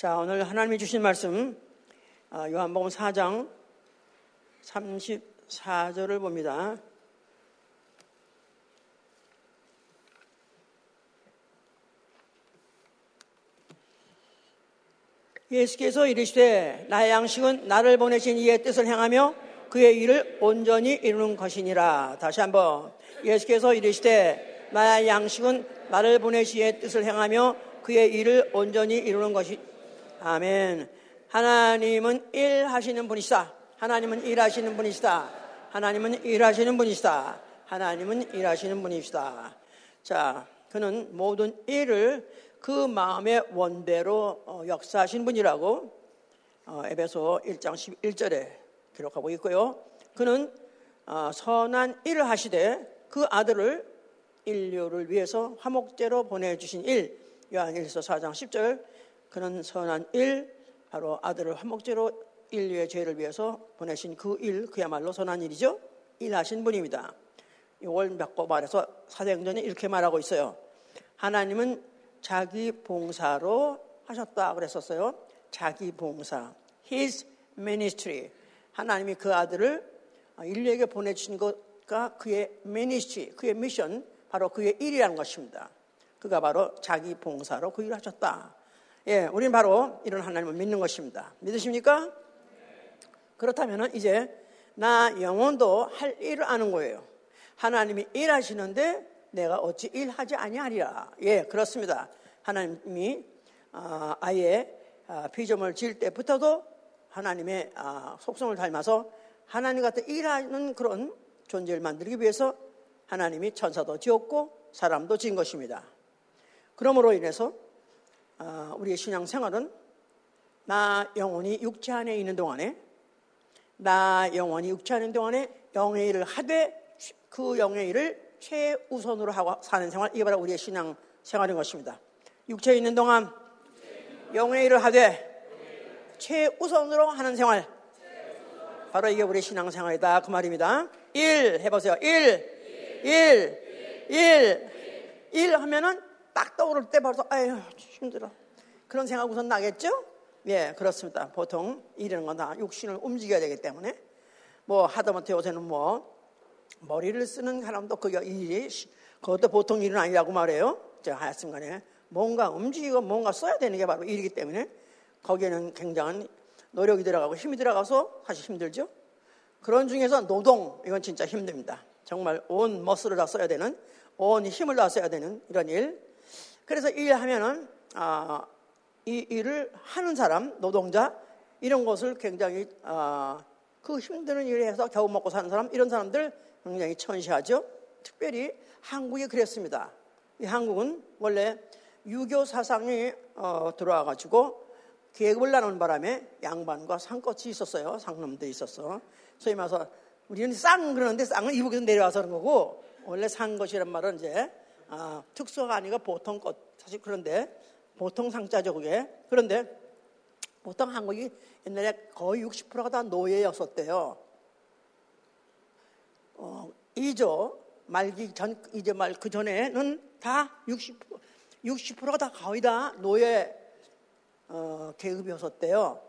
자, 오늘 하나님이 주신 말씀, 아, 요한복음 4장 34절을 봅니다. 예수께서 이르시되 나의 양식은 나를 보내신 이의 뜻을 행하며 그의 일을 온전히 이루는 것이니라. 다시 한번 예수께서 이르시되 나의 양식은 나를 보내신 이의 뜻을 행하며 그의 일을 온전히 이루는 것이 아멘. 하나님은 일하시는 분이시다. 하나님은 일하시는 분이시다. 하나님은 일하시는 분이시다. 하나님은 일하시는 분이시다. 자, 그는 모든 일을 그 마음의 원대로 어, 역사하신 분이라고 어, 에베소 1장 11절에 기록하고 있고요. 그는 어, 선한 일을 하시되 그 아들을 인류를 위해서 화목제로 보내주신 일 요한일서 4장 10절 그는 선한 일 바로 아들을 화목제로 인류의 죄를 위해서 보내신 그 일 그야말로 선한 일이죠. 일하신 분입니다. 이걸 몇고 말해서 사도행전에 이렇게 말하고 있어요. 하나님은 자기 봉사로 하셨다 그랬었어요. 자기 봉사. His ministry. 하나님이 그 아들을 인류에게 보내주신 것과 그의 ministry, 그의 미션, 바로 그의 일이라는 것입니다. 그가 바로 자기 봉사로 그 일을 하셨다. 예, 우리는 바로 이런 하나님을 믿는 것입니다. 믿으십니까? 그렇다면 이제 나 영혼도 할 일을 아는 거예요. 하나님이 일하시는데 내가 어찌 일하지 아니하리라. 예, 그렇습니다. 하나님이 아, 아예 아, 피조물 지을 때부터도 하나님의 아, 속성을 닮아서 하나님 같은 일하는 그런 존재를 만들기 위해서 하나님이 천사도 지었고 사람도 지은 것입니다. 그러므로 인해서 우리의 신앙 생활은 나 영혼이 육체 안에 있는 동안에 나 영혼이 육체 안에 있는 동안에 영의 일을 하되 그 영의 일을 최우선으로 하고 사는 생활, 이게 바로 우리의 신앙 생활인 것입니다. 육체에 있는 동안 영의 일을 하되 최우선으로 하는 생활. 바로 이게 우리의 신앙 생활이다. 그 말입니다. 일 해보세요. 일, 일, 일, 일 하면은 딱 떠오를 때 벌써, 아유, 힘들어. 그런 생각 우선 나겠죠? 예, 그렇습니다. 보통 일이라는 건다 육신을 움직여야 되기 때문에 뭐 하다못해 요새는 뭐 머리를 쓰는 사람도 그 일이 그것도 보통 일은 아니라고 말해요. 자, 하여튼 간에 뭔가 움직이고 뭔가 써야 되는 게 바로 일이기 때문에 거기에는 굉장한 노력이 들어가고 힘이 들어가서 사실 힘들죠. 그런 중에서 노동, 이건 진짜 힘듭니다. 정말 온 머슬을 다 써야 되는, 온 힘을 다 써야 되는 이런 일. 그래서 일하면은, 아, 이 일을 하는 사람, 노동자, 이런 것을 굉장히, 아, 그 힘드는 일을 해서 겨우 먹고 사는 사람, 이런 사람들 굉장히 천시하죠. 특별히 한국이 그랬습니다. 이 한국은 원래 유교 사상이 어, 들어와 가지고 계급을 나누는 바람에 양반과 상꽃이 있었어요. 상놈도 있었어. 소위 말해서 우리는 쌍 그러는데 쌍은 이북에서 내려와서 그런 거고 원래 상것이란 말은 이제 아, 특수가 아니고 보통 꽃 사실 그런데 보통 상자죠 그게 그런데 보통 한국이 옛날에 거의 60%가 다 노예였었대요. 어, 2조 말기 전, 이제 말 그 전에는 다 60, 60%가 다 거의 다 노예 어, 계급이었었대요.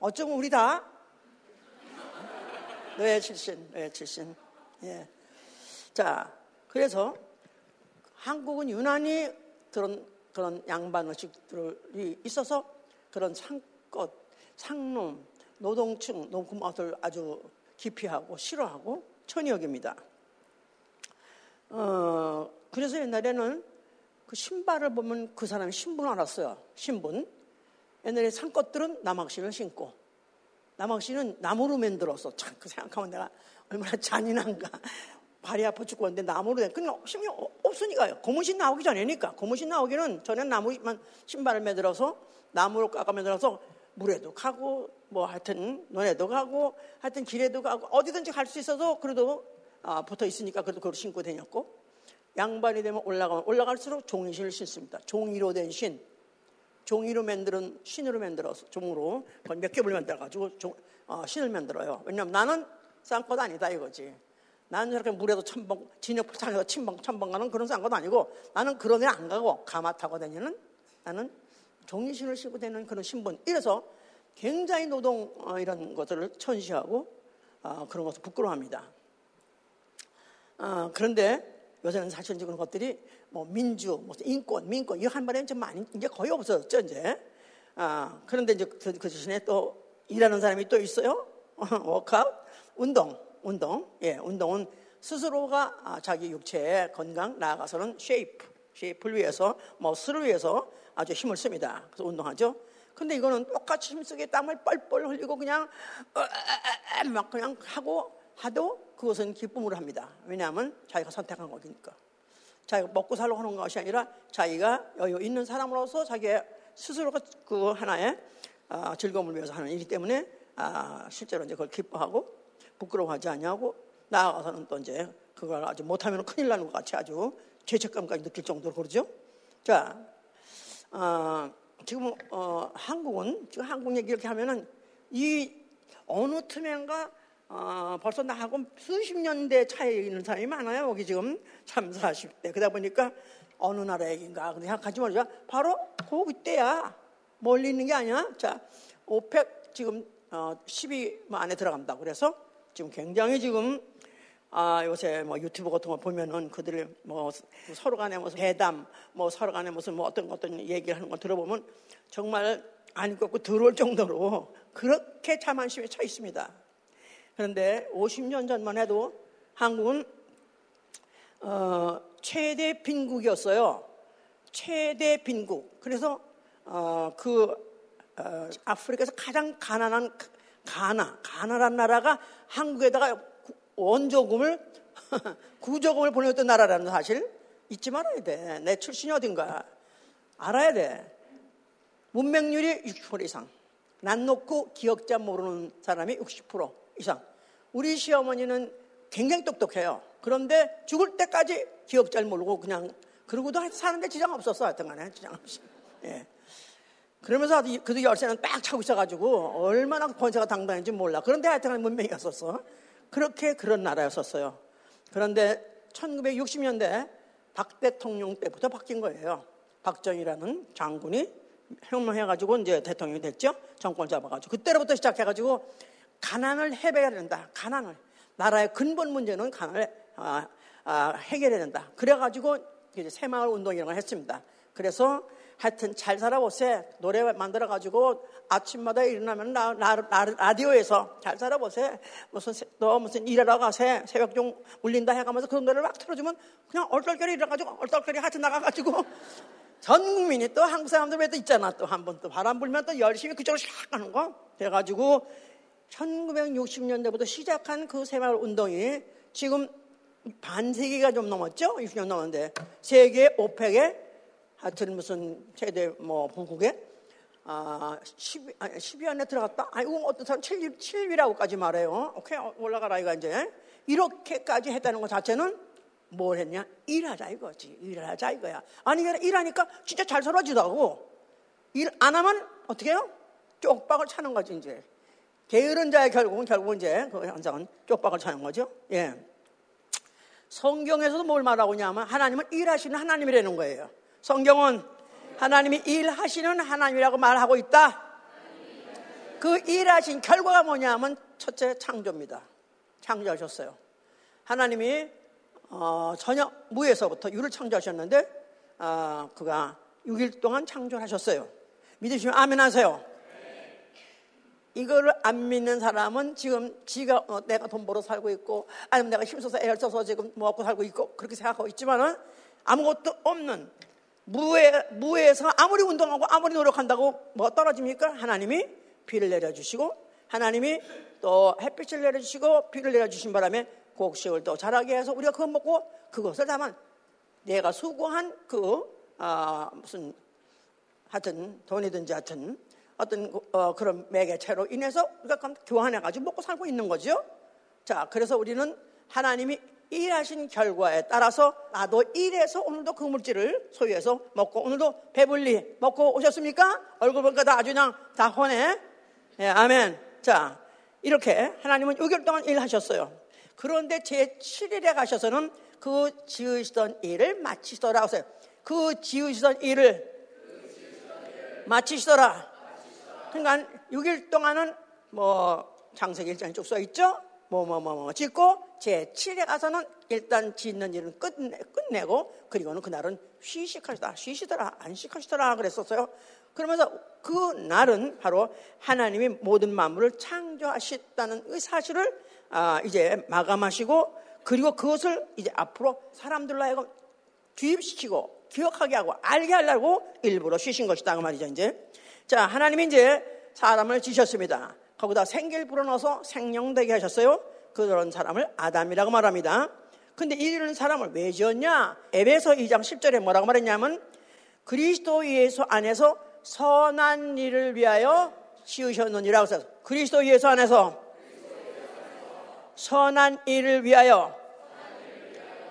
어쩌면 우리 다 노예 출신, 노예 출신. 예. 자, 그래서 한국은 유난히 그런 그런 양반 의식들이 있어서 그런 상껏, 상놈, 노동층, 노금아들 아주 기피하고 싫어하고 천이역입니다. 어, 그래서 옛날에는 그 신발을 보면 그 사람이 신분 알았어요. 신분. 옛날에 산것들은 남학신을 신고 남학신은 나무로 만들어서 참 그 생각하면 내가 얼마나 잔인한가. 발이 아파 죽겠는데 나무로 된. 그냥 힘이 없으니까요. 고무신 나오기 전에니까. 고무신 나오기는 전에 나무만 신발을 만들어서 나무로 깎아 만들어서 물에도 가고 뭐 하여튼 논에도 가고 하여튼 길에도 가고 어디든지 갈 수 있어서 그래도 아, 붙어 있으니까 그래도 그걸 신고 다녔고 양반이 되면 올라가면 올라갈수록 종이신을 신습니다. 종이로 된 신. 종이로 만드는 신으로 만들어서 종으로 몇 겹을 만들어 가지고 어, 신을 만들어요. 왜냐면 나는 싼것 아니다 이거지. 나는 저렇게 물에도 천번 진흙 포장해서 침방 천번 가는 그런 싼것 아니고 나는 그런 데안 가고 가마 타고 다니는 나는 종이신을 싣고 되는 그런 신분. 이래서 굉장히 노동 어, 이런 것들을 천시하고 어, 그런 것을 부끄러워합니다. 어, 그런데 요새는 사실 그런 것들이 뭐 민주, 무슨 인권, 민권 이 한 번에 좀 많이 이제 거의 없어졌죠 이제. 아, 그런데 이제 그, 그 대신에 또 일하는 사람이 또 있어요. 워크아웃, 운동, 운동. 예, 운동은 스스로가 아, 자기 육체의 건강 나아가서는 shape, shape를 위해서, 뭐 헬스를 위해서 아주 힘을 씁니다. 그래서 운동하죠. 근데 이거는 똑같이 힘쓰게 땀을 뻘뻘 흘리고 그냥 막 그냥 하고 하도 그것은 기쁨으로 합니다. 왜냐하면 자기가 선택한 거니까. 자기가 먹고 살려고 하는 것이 아니라 자기가 여유 있는 사람으로서 자기의 스스로가 그 하나의 아, 즐거움을 위해서 하는 일이기 때문에 아, 실제로 이제 그걸 기뻐하고 부끄러워하지 않냐고 나아가서는 또 이제 그걸 아주 못하면 큰일 나는 것 같이 아주 죄책감까지 느낄 정도로 그러죠. 자, 어, 지금 어, 한국은 지금 한국 얘기 이렇게 하면은 이 어느 틈엔가 어, 벌써 나하고 수십 년대 차이에 있는 사람이 많아요. 여기 지금 3, 40대. 그러다 보니까 어느 나라 얘기인가. 생각하지 말자. 바로 그 그때야. 멀리 있는 게 아니야. 자, 오펙 지금 어, 10위 안에 들어간다. 그래서 지금 굉장히 지금 아, 요새 뭐 유튜브 같은 거 보면은 그들이 뭐 서로 간에 무슨 회담, 뭐 서로 간에 무슨 뭐 어떤 어떤 얘기를 하는 거 들어보면 정말 안 꺾고 들어올 정도로 그렇게 자만심에 차 있습니다. 그런데 50년 전만 해도 한국은 어, 최대 빈국이었어요. 최대 빈국. 그래서 어, 그 어, 아프리카에서 가장 가난한 가나, 가나란 나라가 한국에다가 원조금을 구조금을 보내줬던 나라라는 사실 잊지 말아야 돼. 내 출신이 어딘가 알아야 돼. 문맹률이 60% 이상. 난 놓고 기억자 모르는 사람이 60% 이상. 우리 시어머니는 굉장히 똑똑해요. 그런데 죽을 때까지 기억 잘 모르고 그냥 그러고도 사는데 지장 없었어 하여튼 간에 지장 없어. 예. 그러면서 그도 열쇠는 딱 차고 있어가지고 얼마나 권세가 당당한지 몰라. 그런데 하여튼 문명이 갔었어. 그렇게 그런 나라였었어요. 그런데 1960년대 박 대통령 때부터 바뀐 거예요. 박정희라는 장군이 혁명해가지고 이제 대통령이 됐죠. 정권 잡아가지고. 그때로부터 시작해가지고 가난을 해배해야 된다. 가난을. 나라의 근본 문제는 가난을 아, 아, 해결해야 된다. 그래가지고 이제 새마을 운동이라는 걸 했습니다. 그래서 하여튼 잘 살아보세요. 노래 만들어가지고 아침마다 일어나면 라, 라, 라, 라디오에서 잘 살아보세요. 무슨, 너 무슨 일하러 가세. 새벽 좀 울린다 해가면서 그런 노래를 막 틀어주면 그냥 얼떨결에 일어나가지고 얼떨결에 하여튼 나가가지고 전 국민이 또 한국 사람들 왜 또 있잖아. 또 한 번 또 바람 불면 또 열심히 그쪽으로 샥 가는 거. 그래가지고 1960년대부터 시작한 그 새마을 운동이 지금 반세기가 좀 넘었죠? 60년 넘었는데 세계 오펙에 하여튼 무슨 최대 뭐 부국에 아, 10위, 아니, 10위 안에 들어갔다? 아이고, 어떤 사람 7위, 7위라고까지 말해요. 오케이, 올라가라, 이거 이제. 이렇게까지 했다는 것 자체는 뭘 했냐? 일하자 이거지. 일하자 이거야. 아니, 일하니까 진짜 잘 살아지더라고. 일 안 하면 어떻게 해요? 쪽박을 차는 거지, 이제. 게으른 자의 결국은, 결국은 이제 그 현상은 쪽박을 차는 거죠. 예. 성경에서도 뭘 말하고 있냐면 하나님은 일하시는 하나님이라는 거예요. 성경은 하나님이 일하시는 하나님이라고 말하고 있다. 그 일하신 결과가 뭐냐면 첫째 창조입니다. 창조하셨어요. 하나님이 어, 전혀 무에서부터 유를 창조하셨는데 어, 그가 6일 동안 창조하셨어요. 믿으시면 아멘 하세요. 이거를 안 믿는 사람은 지금 지가 어, 내가 돈 벌어 살고 있고 아니면 내가 힘써서 애를 써서 지금 먹고 살고 있고 그렇게 생각하고 있지만은 아무것도 없는 무에, 무에서 아무리 운동하고 아무리 노력한다고 뭐 떨어집니까? 하나님이 비를 내려주시고 하나님이 또 햇빛을 내려주시고 비를 내려주신 바람에 곡식을 또 자라게 해서 우리가 그거 먹고 그것을 다만 내가 수고한 그, 아, 무슨, 하여튼 돈이든지 하여튼 어떤 어, 그런 매개체로 인해서 우리가 교환해가지고 먹고 살고 있는 거죠. 자, 그래서 우리는 하나님이 일하신 결과에 따라서 나도 일해서 오늘도 그 물질을 소유해서 먹고 오늘도 배불리 먹고 오셨습니까? 얼굴 보니까 다 아주 그냥 다 혼해. 예, 아멘. 자, 이렇게 하나님은 6개월 동안 일하셨어요. 그런데 제 7일에 가셔서는 그 지으시던 일을 마치시더라 하세요. 그 지으시던 일을 마치시더라. 그러니까 6일 동안은 뭐 장세기 일장에 쭉써 있죠. 뭐 뭐 뭐 뭐 짓고 제 7일에 가서는 일단 짓는 일은 끝내, 끝내고 그리고는 그날은 쉬식하시다. 쉬시더라. 안식하시더라. 그랬었어요. 그러면서 그 날은 바로 하나님이 모든 만물을 창조하셨다는 그 사실을 아, 이제 마감하시고 그리고 그것을 이제 앞으로 사람들로 하여금 주입시키고 기억하게 하고 알게 하려고 일부러 쉬신 것이다 그 말이죠 이제 자 하나님이 이제 사람을 지셨습니다 거기다 생기를 불어넣어서 생명되게 하셨어요 그런 사람을 아담이라고 말합니다 근데 이런 사람을 왜 지었냐 에베소 2장 10절에 뭐라고 말했냐면 그리스도 예수 안에서 선한 일을 위하여 지으셨느니라고 써서 그리스도 예수 안에서 선한 일을 위하여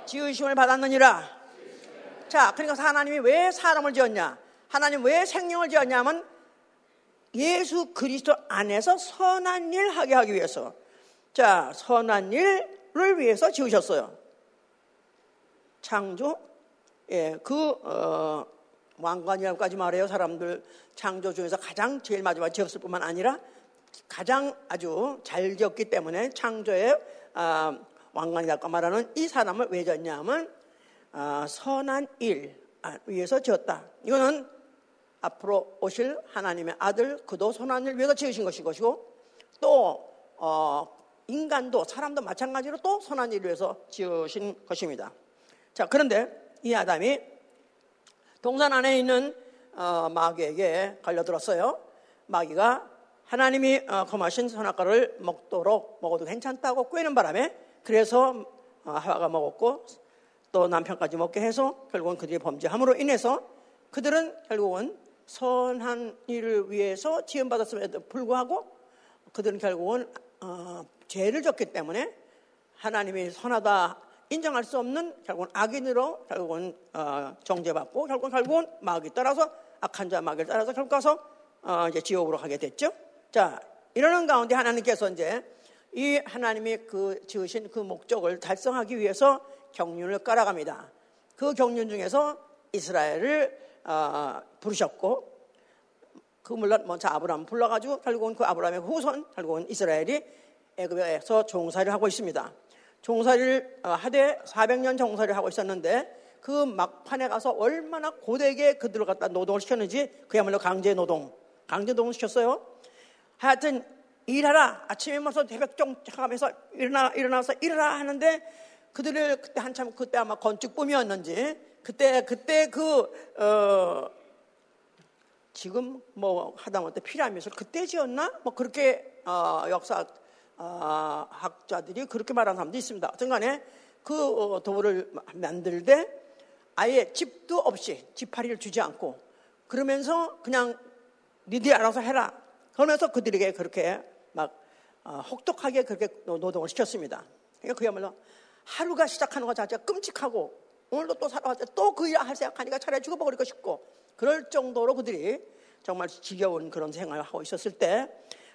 지으심을 받았느니라. 자, 그러니까 하나님이 왜 사람을 지었냐? 하나님 왜 생명을 지었냐면 예수 그리스도 안에서 선한 일 하게 하기 위해서. 자, 선한 일을 위해서 지으셨어요. 창조, 예, 그, 어, 왕관이라고까지 말해요. 사람들 창조 중에서 가장 제일 마지막 지었을 뿐만 아니라 가장 아주 잘 지었기 때문에 창조의 아, 왕관이라고 말하는 이 사람을 왜 졌냐면 아, 선한 일 아, 위해서 지었다. 이거는 앞으로 오실 하나님의 아들 그도 일 위해서 지으신 것이고 또 어, 인간도 사람도 마찬가지로 또 선한 일 위해서 지으신 것입니다. 자 그런데 이 아담이 동산 안에 있는 어, 마귀에게 걸려들었어요. 마귀가 하나님이 어, 검하신 선악과를 먹도록 먹어도 괜찮다고 꿰는 바람에 그래서 어, 하와가 먹었고 또 남편까지 먹게 해서 결국은 그들이 범죄함으로 인해서 그들은 결국은 선한 일을 위해서 지원받았음에도 불구하고 그들은 결국은 어, 죄를 졌기 때문에 하나님이 선하다 인정할 수 없는 결국은 악인으로 결국은 어, 정죄받고 결국은 결국은 마귀 따라서 악한 자 마귀를 따라서 결국 가서 어, 이제 지옥으로 가게 됐죠. 자 이러는 가운데 하나님께서 이제 이 하나님이 그 지으신 그 목적을 달성하기 위해서 경륜을 깔아갑니다. 그 경륜 중에서 이스라엘을 어, 부르셨고 그 물론 먼저 아브라함 불러가지고 결국은 그 아브라함의 후손 결국은 이스라엘이 애굽에서 종살이를 하고 있습니다. 종살이를 어, 하되 400년 종살이를 하고 있었는데 그 막판에 가서 얼마나 고되게 그들을 갖다 노동을 시켰는지 그야말로 강제 노동, 강제 노동을 시켰어요. 하여튼 일하라 아침에 모서 대백종 하면서 일어나 일어나서 일하라 하는데 그들을 그때 한참 그때 아마 건축 붐이었는지 그때 그때 그 어, 지금 뭐 하다못해 피라미드 그때 지었나 뭐 그렇게 어, 역사 어, 학자들이 그렇게 말하는 사람도 있습니다. 어쨌간에 그 어, 도를 만들 때 아예 집도 없이 지파리를 주지 않고 그러면서 그냥 니들이 알아서 해라. 그러면서 그들에게 그렇게 막 어, 혹독하게 그렇게 노동을 시켰습니다. 그러니까 그야말로 하루가 시작하는 것 자체가 끔찍하고 오늘도 또 살아왔을 때또그 일할 생각하니까 차라리 죽어버리고 싶고 그럴 정도로 그들이 정말 지겨운 그런 생활을 하고 있었을 때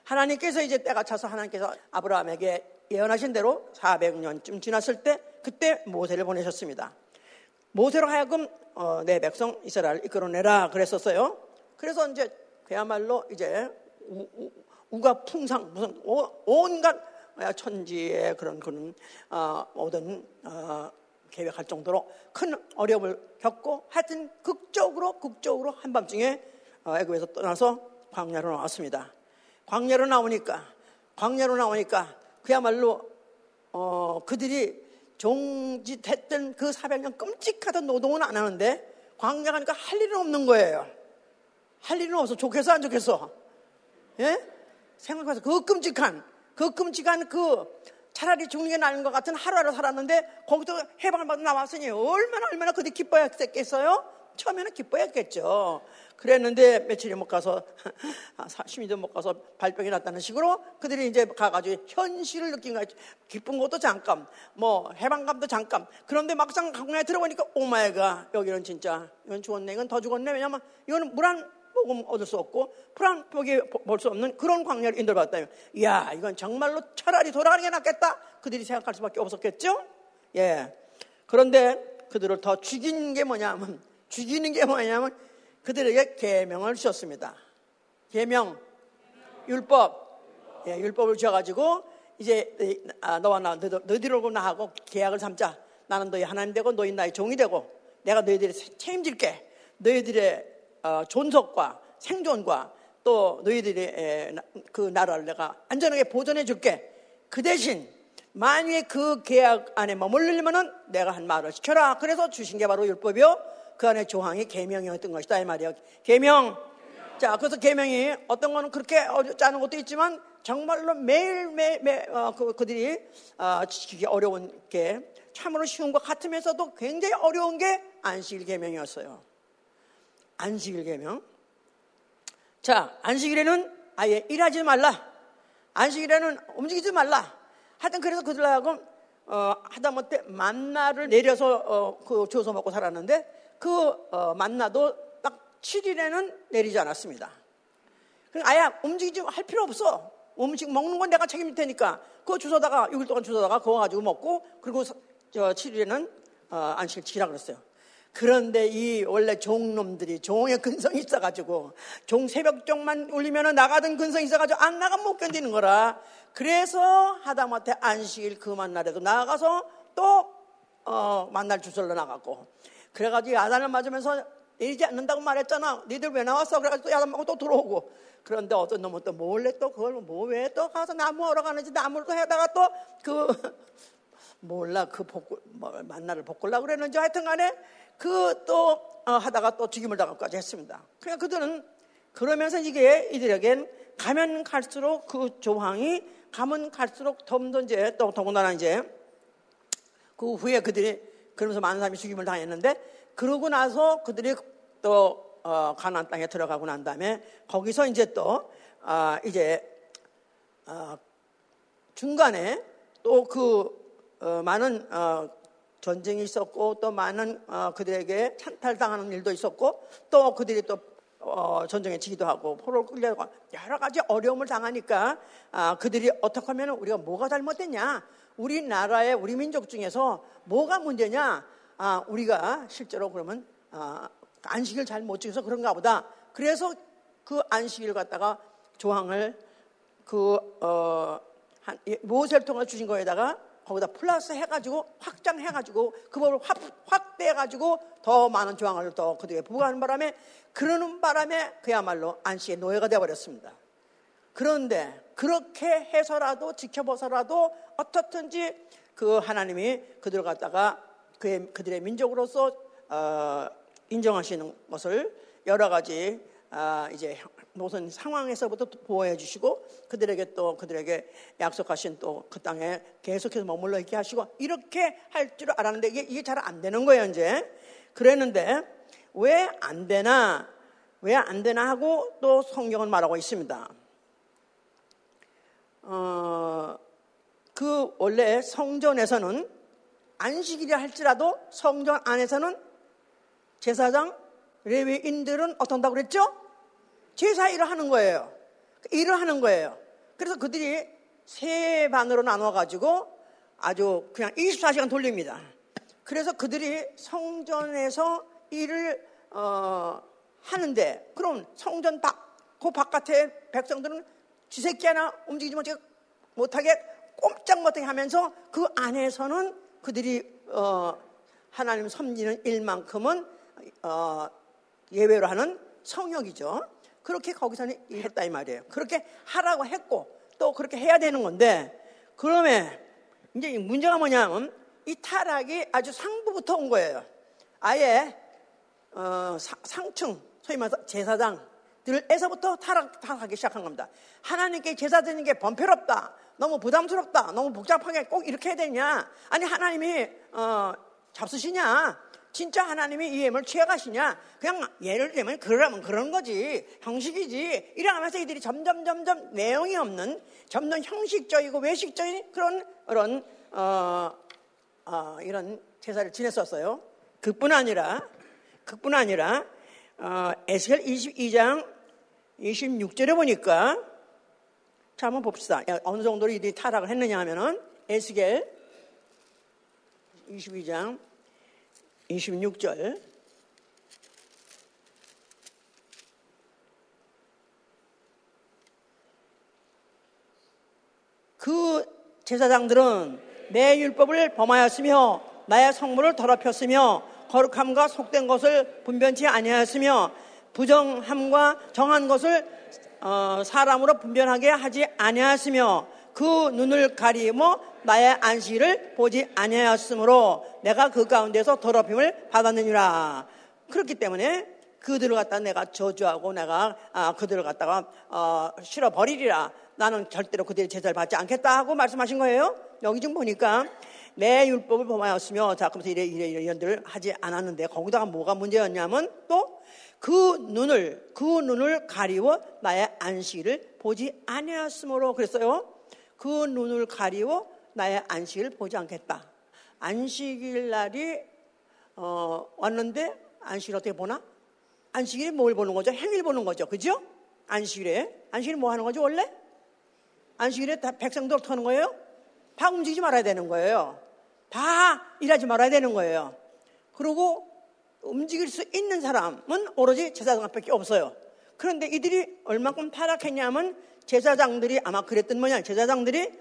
하나님께서 이제 때가 차서 하나님께서 아브라함에게 예언하신 대로 400년쯤 지났을 때 그때 모세를 보내셨습니다. 모세로 하여금 어, 내 백성 이스라엘 이끌어내라 그랬었어요. 그래서 이제 그야말로 이제 우, 가 풍상 무슨 온갖 천지의 그런 그런 어, 모든 어, 계획할 정도로 큰 어려움을 겪고 하여튼 극적으로 극적으로 한밤중에 어, 애굽에서 떠나서 광야로 나왔습니다. 광야로 나오니까 광야로 나오니까 그야말로 어, 그들이 종짓했던 그 400년 끔찍하던 노동은 안 하는데 광야 가니까 할 일은 없는 거예요. 할 일은 없어. 좋겠어 안 좋겠어? 예? 생각해서 그 끔찍한 그 끔찍한 그 차라리 죽는 게 나은 것 같은 하루하루 살았는데 거기서 해방을 받아 나왔으니 얼마나 얼마나 그들이 기뻐했겠어요? 처음에는 기뻐했겠죠. 그랬는데 며칠이 못 가서 10일도 못 가서 발병이 났다는 식으로 그들이 이제 가가지고 현실을 느낀 거예요. 기쁜 것도 잠깐, 뭐 해방감도 잠깐. 그런데 막상 강나에 들어보니까 오마이가 여기는 진짜 이건 죽었네, 이건 더 죽었네. 왜냐면 이거는 물한 복음 얻을 수 없고 불안 복이 볼 수 없는 그런 광야를 인도받았다며. 이야, 이건 정말로 차라리 돌아가는 게 낫겠다. 그들이 생각할 수밖에 없었겠죠. 예. 그런데 그들을 더 죽인 게 뭐냐면 죽이는 게 뭐냐면 그들에게 계명을 주셨습니다. 계명, 율법, 예, 율법을 주셔가지고 이제 아, 너와 나 너희들하고 나하고 계약을 삼자. 나는 너희 하나님 되고 너희 나의 종이 되고 내가 너희들이 책임질게. 너희들의 어, 존속과 생존과 또 너희들의 그 나라를 내가 안전하게 보존해 줄게. 그 대신 만약에 그 계약 안에 머물리면은 내가 한 말을 지켜라. 그래서 주신 게 바로 율법이요. 그 안에 조항이 계명이었던 것이다 이 말이에요. 계명. 자, 그래서 계명이 어떤 거는 그렇게 짜는 것도 있지만 정말로 매일 매일 매일, 어, 그, 그들이 어, 지키기 어려운 게 참으로 쉬운 것 같으면서도 굉장히 어려운 게 안식일 계명이었어요. 안식일 계명. 자, 안식일에는 아예 일하지 말라. 안식일에는 움직이지 말라. 하여튼 그래서 그들하고 어, 하다못해 만나를 내려서 어, 그 주워서 먹고 살았는데 그 어, 만나도 딱 7일에는 내리지 않았습니다. 아예 움직이지 할 필요 없어. 음식 먹는 건 내가 책임질 테니까 그거 주워다가 6일 동안 주워다가 그거 가지고 먹고 그리고 저 7일에는 어, 안식을 지키라 그랬어요. 그런데 이 원래 종놈들이 종의 근성이 있어가지고 종 새벽종만 울리면 나가던 근성이 있어가지고 안 나가면 못 견디는 거라. 그래서 하다못해 안식일 그 만날에도 나가서 또 어, 만날 주설로 나갔고 그래가지고 야단을 맞으면서 내리지 않는다고 말했잖아. 니들 왜 나왔어? 그래가지고 또 야단 맞고 또 들어오고. 그런데 어떤 놈은 또 몰래 또 그걸 뭐 왜 또 가서 나무 하러 가는지 나무를 또 해다가 또그 몰라 그 복구 뭐 만나를 복구려고 그랬는지 하여튼 간에 그또 어, 하다가 또 죽임을 당할까지 했습니다. 그러니까 그들은 그러면서 이게 이들에겐 가면 갈수록 그 조항이 가면 갈수록 덤더 이제 또 더군다나 이제 그 후에 그들이 그러면서 많은 사람이 죽임을 당했는데 그러고 나서 그들이 또 어, 가나안 땅에 들어가고 난 다음에 거기서 이제 또 어, 이제 어, 중간에 또그 어, 많은 어, 전쟁이 있었고 또 많은 어, 그들에게 찬탈당하는 일도 있었고 또 그들이 또 어, 전쟁에 지기도 하고 포로를 끌려고 여러 가지 어려움을 당하니까 아, 그들이 어떻게 하면 우리가 뭐가 잘못됐냐? 우리나라의 우리 민족 중에서 뭐가 문제냐? 아, 우리가 실제로 그러면 아, 안식을 잘못 지켜서 그런가 보다. 그래서 그 안식일 갖다가 조항을 그 어, 한, 모세를 통해 주신 거에다가 거기다 플러스 해가지고 확장해가지고 그 법을 확, 확대해가지고 더 많은 조항을 더 그들에게 부과하는 바람에 그러는 바람에 그야말로 안식의 노예가 되어버렸습니다. 그런데 그렇게 해서라도 지켜보서라도 어떻든지 그 하나님이 그들을 갖다가 그의, 그들의 민족으로서 어, 인정하시는 것을 여러 가지 아, 이제 무슨 상황에서부터 보호해 주시고 그들에게 또 그들에게 약속하신 또 그 땅에 계속해서 머물러 있게 하시고 이렇게 할 줄 알았는데 이게, 이게 잘 안 되는 거예요 이제 그랬는데 왜 안 되나 왜 안 되나 하고 또 성경은 말하고 있습니다. 어, 그 원래 성전에서는 안식일이 할지라도 성전 안에서는 제사장 레위인들은 어떤다고 그랬죠? 제사 일을 하는 거예요. 일을 하는 거예요. 그래서 그들이 세 반으로 나눠가지고 아주 그냥 24시간 돌립니다. 그래서 그들이 성전에서 일을 어, 하는데 그럼 성전 밖, 그 바깥에 백성들은 쥐새끼 하나 움직이지 못하게 꼼짝 못하게 하면서 그 안에서는 그들이 어, 하나님 섬기는 일만큼은 어, 예외로 하는 성역이죠. 그렇게 거기서는 했다 이 말이에요. 그렇게 하라고 했고 또 그렇게 해야 되는 건데 그러면 이제 문제가 뭐냐면 이 타락이 아주 상부부터 온 거예요. 아예 어, 상층 소위 말해서 제사장들에서부터 타락, 타락하기 시작한 겁니다. 하나님께 제사 드리는 게 번페롭다. 너무 부담스럽다. 너무 복잡하게 꼭 이렇게 해야 되냐. 아니 하나님이 어, 잡수시냐. 진짜 하나님이 이 예물 취해가시냐? 그냥 예를 들면 그러면 그런 거지. 형식이지. 이러면서 이들이 점점 점점 내용이 없는 점점 형식적이고 외식적인 그런 그런 어, 어, 이런 제사를 지냈었어요. 그뿐 아니라 그뿐 아니라 어, 에스겔 22장 26절에 보니까 자 한번 봅시다. 어느 정도로 이들이 타락을 했느냐 하면은 에스겔 22장 26절. 그 제사장들은 내 율법을 범하였으며 나의 성물을 더럽혔으며 거룩함과 속된 것을 분변치 아니하였으며 부정함과 정한 것을 어, 사람으로 분변하게 하지 아니하였으며 그 눈을 가리며 나의 안식일을 보지 아니하였으므로 내가 그 가운데서 더럽힘을 받았느니라. 그렇기 때문에 그들을 갖다 내가 저주하고 내가 아, 그들을 갖다가 어, 실어 버리리라. 나는 절대로 그들의 제사를 받지 않겠다 하고 말씀하신 거예요. 여기 좀 보니까 내 율법을 범하였으며 자 그러면서 이래 이래 이래 이런들 하지 않았는데 거기다가 뭐가 문제였냐면 또 그 눈을 그 눈을 가리워 나의 안식일을 보지 아니하였으므로 그랬어요. 그 눈을 가리워 나의 안식을 보지 않겠다. 안식일 날이 어, 왔는데 안식일 어떻게 보나? 안식일에 뭘 보는 거죠? 행일 보는 거죠. 그죠? 안식일에. 안식일에 뭐 하는 거죠, 원래? 안식일에 다 백성들 어떻게 하는 거예요? 다 움직이지 말아야 되는 거예요. 다 일하지 말아야 되는 거예요. 그리고 움직일 수 있는 사람은 오로지 제사장 밖에 없어요. 그런데 이들이 얼마큼 타락했냐면 제사장들이 아마 그랬던 뭐냐. 제사장들이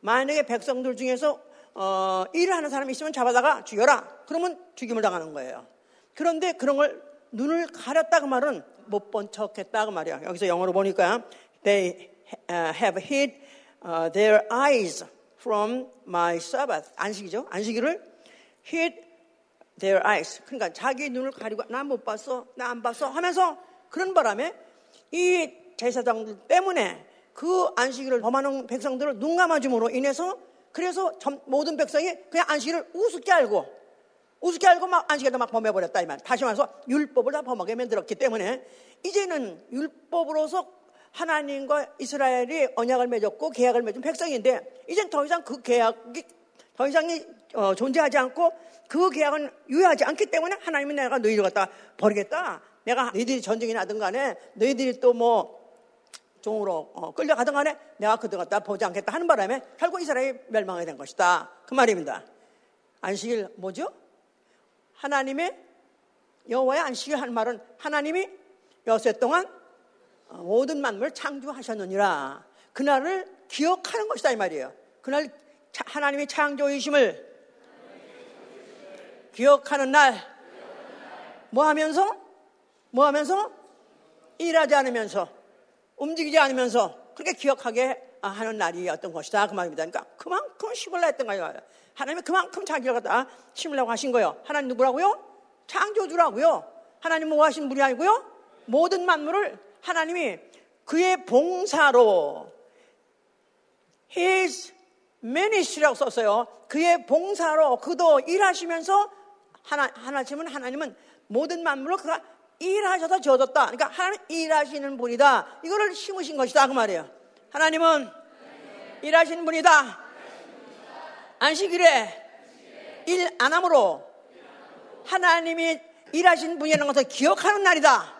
만약에 백성들 중에서 어, 일을 하는 사람이 있으면 잡아다가 죽여라. 그러면 죽임을 당하는 거예요. 그런데 그런 걸 눈을 가렸다 그 말은 못 본 척했다 그 말이야. 여기서 영어로 보니까 they have hid their eyes from my Sabbath. 안식이죠. 안식일을 hid their eyes. 그러니까 자기 눈을 가리고 나 못 봤어, 나 안 봤어 하면서 그런 바람에 이 제사장들 때문에 그 안식일을 범하는 백성들을 눈 감아줌으로 인해서 그래서 모든 백성이 그냥 안식일을 우습게 알고 우습게 알고 막 안식일을 막 범해버렸다 이 말. 다시 말해서 율법을 다 범하게 만들었기 때문에 이제는 율법으로서 하나님과 이스라엘이 언약을 맺었고 계약을 맺은 백성인데 이젠 더 이상 그 계약이 더 이상이 어, 존재하지 않고 그 계약은 유효하지 않기 때문에 하나님은 내가 너희를 갖다 버리겠다. 내가 너희들이 전쟁이 나든 간에 너희들이 또뭐 종으로 어, 끌려가든 간에 내가 그들 갖다 보지 않겠다 하는 바람에 결국 이스라엘이 멸망하게 된 것이다. 그 말입니다. 안식일 뭐죠? 하나님의 여호와의 안식일 한 말은 하나님이 여세 동안 어, 모든 만물을 창조하셨느니라. 그날을 기억하는 것이다 이 말이에요. 그날 하나님의 창조이심을 기억하는 날, 뭐 하면서? 뭐 하면서? 일하지 않으면서, 움직이지 않으면서, 그렇게 기억하게 하는 날이 어떤 것이다. 그 말입니다. 그러니까 그만큼 심으려 했던 거예요. 하나님이 그만큼 자기를 갖다 심으려고 하신 거예요. 하나님 누구라고요? 창조주라고요. 하나님 뭐 하신 분이 아니고요? 모든 만물을 하나님이 그의 봉사로 his ministry라고 썼어요. 그의 봉사로 그도 일하시면서 하나, 하나님은 하나님은 모든 만물을 그가 일하셔서 지어졌다. 그러니까 하나님 일하시는 분이다. 이거를 심으신 것이다. 그 말이에요. 하나님은 일하시는 분이다. 안식일에 일 안 함으로 하나님이 일하신 분이라는 것을 기억하는 날이다.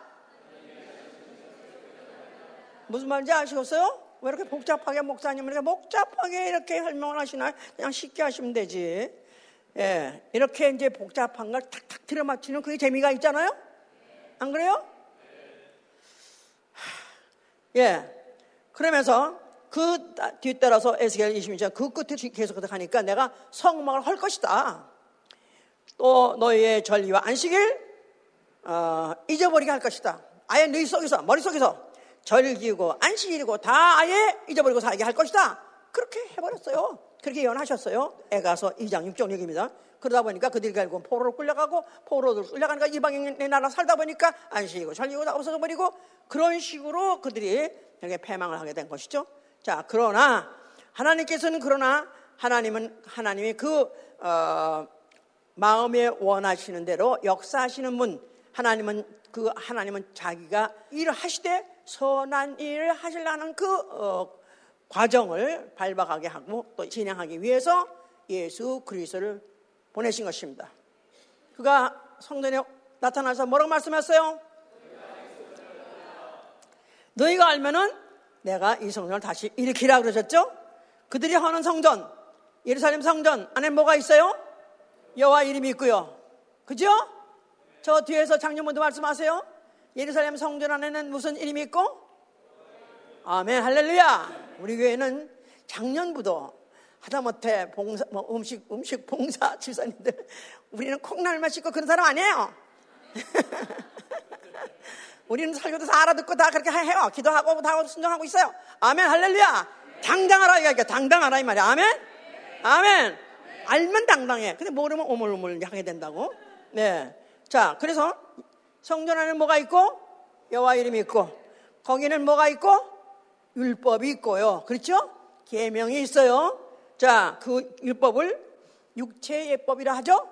무슨 말인지 아시겠어요? 왜 이렇게 복잡하게 목사님은 이렇게 복잡하게 이렇게 설명을 하시나요? 그냥 쉽게 하시면 되지. 예, 이렇게 이제 복잡한 걸 탁탁 들어맞히는 그게 재미가 있잖아요? 안 그래요? 예. 그러면서 그 뒤따라서 에스겔 22장 그 끝에 계속 하니까 내가 성막을 할 것이다. 또 너희의 전리와 안식일 어, 잊어버리게 할 것이다. 아예 너희 속에서 머릿속에서 절기고 안식일이고 다 아예 잊어버리고 살게 할 것이다. 그렇게 해버렸어요. 그렇게 예언하셨어요. 애가서 2장 6절 얘기입니다. 그러다 보니까 그들이 결국 포로로 끌려가고 포로로 끌려가니까 이방인의 나라 살다 보니까 안식이고 절기고 다 없어져 버리고 그런 식으로 그들이 이렇게 패망을 하게 된 것이죠. 자, 그러나 하나님께서는 그러나 하나님은 하나님이 그 어, 마음에 원하시는 대로 역사하시는 분 하나님은 그 하나님은 자기가 일을 하시되 선한 일을 하시려는 그 어, 과정을 밟아가게 하고 또 진행하기 위해서 예수 그리스도를 보내신 것입니다. 그가 성전에 나타나서 뭐라고 말씀했어요? 너희가 알면은 내가 이 성전을 다시 일으키라 그러셨죠? 그들이 하는 성전, 예루살렘 성전 안에 뭐가 있어요? 여호와 이름이 있고요. 그죠? 저 뒤에서 장년분도 말씀하세요. 예루살렘 성전 안에는 무슨 이름이 있고? 아멘, 할렐루야. 우리 교회는 작년부터 하다못해 봉사, 뭐 음식, 음식 봉사 집사님들, 우리는 콩나물만 씻고 그런 사람 아니에요. 우리는 설교도 다 알아듣고 다 그렇게 해요. 기도하고 다 하고 순종하고 있어요. 아멘, 할렐루야. 당당하라, 이거 당당하라, 이 말이야. 아멘? 아멘. 알면 당당해. 근데 모르면 오물오물 하게 된다고. 네. 자, 그래서 성전 안에 뭐가 있고, 여호와 이름이 있고, 거기는 뭐가 있고, 율법이 있고요. 그렇죠? 계명이 있어요. 자, 그 율법을 육체의 예법이라 하죠?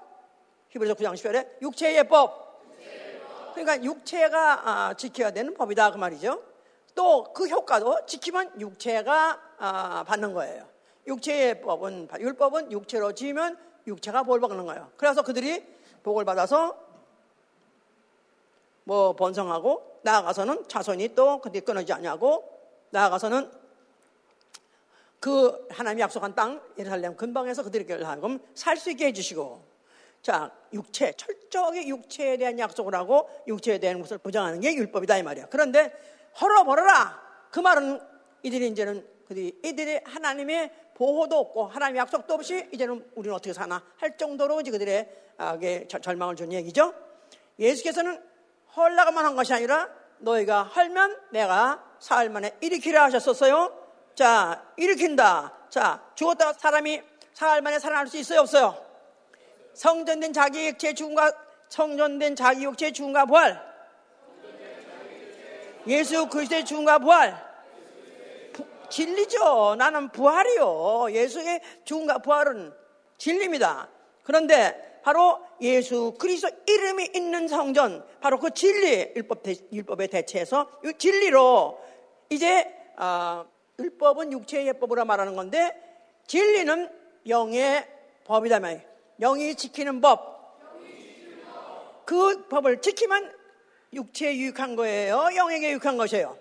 히브리서 9장 10절에 육체의 예법. 그러니까 육체가 아, 지켜야 되는 법이다 그 말이죠. 또 그 효과도 지키면 육체가 아, 받는 거예요. 육체의 법은 율법은 육체로 지으면 육체가 볼 받는 거예요. 그래서 그들이 복을 받아서 뭐 번성하고 나아가서는 자손이 또 그뒤 끊어지지 않냐고 나아가서는 그 하나님이 약속한 땅 예루살렘 근방에서 그들에게 하금 살 수 있게 해주시고 자 육체 철저하게 육체에 대한 약속을 하고 육체에 대한 것을 보장하는 게 율법이다 이 말이야. 그런데 헐어버려라 그 말은 이들이 이제는 그들이 이들이 하나님의 보호도 없고 하나님의 약속도 없이 이제는 우리는 어떻게 사나 할 정도로 그들의 절망을 준 얘기죠. 예수께서는 헐라가만 한 것이 아니라 너희가 헐면 내가 사흘 만에 일으키라 하셨었어요. 자, 일으킨다. 자, 죽었다가 사람이 사흘 만에 살아날 수 있어요, 없어요? 성전된 자기 육체 죽음과 성전된 자기 육체 죽음과 부활. 예수 그리스도의 죽음과 부활. 부, 진리죠. 나는 부활이요. 예수의 죽음과 부활은 진리입니다. 그런데 바로 예수 그리스도 이름이 있는 성전, 바로 그 진리 율법 대, 율법에 대체해서 이 진리로 이제 어, 율법은 육체의 예법으로 말하는 건데 진리는 영의 법이다 말. 영이 지키는 법. 그 법을 지키면 육체에 유익한 거예요. 영에게 유익한 것이에요.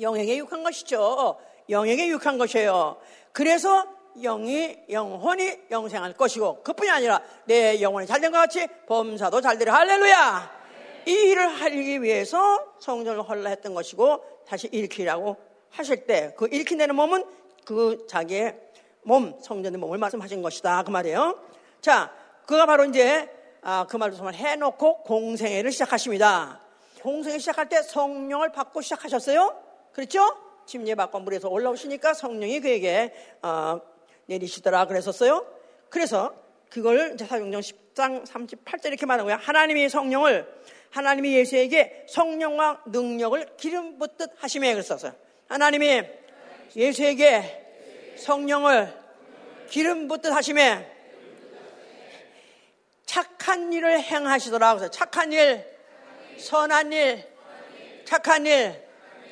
영에게 유익한 것이죠. 영에게 유익한 것이에요. 그래서 영이 영혼이 영생할 것이고 그뿐이 아니라 내 영혼이 잘된 것 같이 범사도 잘 되려 할렐루야. 이 일을 하기 위해서 성전을 헐라 했던 것이고 다시 일으키라고 하실 때 그 일으키내는 몸은 그 자기의 몸 성전의 몸을 말씀하신 것이다 그 말이에요. 자, 그가 바로 이제 아, 그 말도 정말 해놓고 공생애를 시작하십니다. 공생애 시작할 때 성령을 받고 시작하셨어요. 그렇죠? 침례 받고 물에서 올라오시니까 성령이 그에게 어, 내리시더라 그랬었어요. 그래서 그걸 사용정 10장 38절 이렇게 말하는 거야. 하나님이 성령을 하나님이 예수에게 성령과 능력을 기름 붓듯 하심에 그랬었어요. 하나님이 예수에게 성령을 기름 붓듯 하심에 착한 일을 행하시더라. 그래서 착한 일, 선한 일, 착한 일,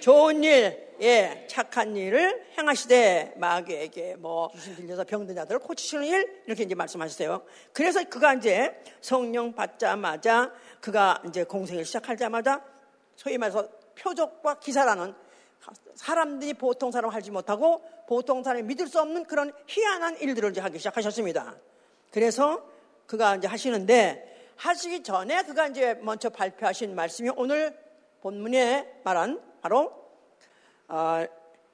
좋은 일, 예, 착한 일을 행하시되 마귀에게 뭐 귀신 들려서 병든 자들을 고치시는 일 이렇게 이제 말씀하셨어요. 그래서 그가 이제 성령 받자마자 그가 이제 공생을 시작하자마자 소위 말해서 표적과 기사라는 사람들이 보통 사람 하지 못하고 보통 사람이 믿을 수 없는 그런 희한한 일들을 이제 하기 시작하셨습니다. 그래서 그가 이제 하시는데 하시기 전에 그가 이제 먼저 발표하신 말씀이 오늘 본문에 말한 바로 어,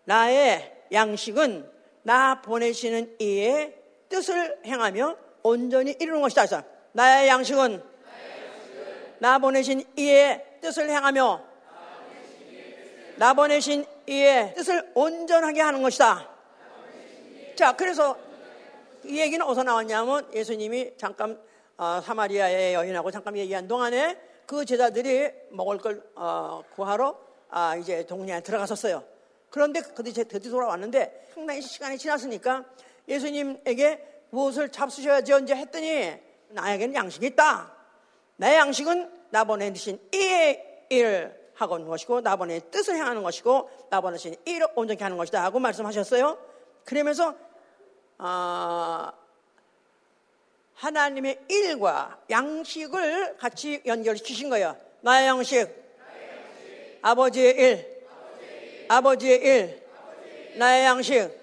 나의 양식은 나 보내시는 이의 뜻을 행하며 온전히 이루는 것이다. 나의 양식은 나 보내신 이의 뜻을 행하며 나 보내신 이의 뜻을 온전하게 하는 것이다. 자, 그래서 이 얘기는 어디서 나왔냐면 예수님이 잠깐 어, 사마리아의 여인하고 잠깐 얘기한 동안에 그 제자들이 먹을 걸 어, 구하러 아, 이제 동네에 들어갔었어요. 그런데 그들이 드디 돌아왔는데 상당히 시간이 지났으니까 예수님에게 무엇을 잡수셔야지 언제 했더니 나에게는 양식이 있다. 나의 양식은 나 보내신 이의 일을 하고 있는 것이고 나보내 뜻을 행하는 것이고 나보내신 일을 온전히 하는 것이다 하고 말씀하셨어요. 그러면서 어, 하나님의 일과 양식을 같이 연결시키신 거예요. 나의 양식, 나의 양식. 아버지의 일, 아버지의 일, 나의 양식.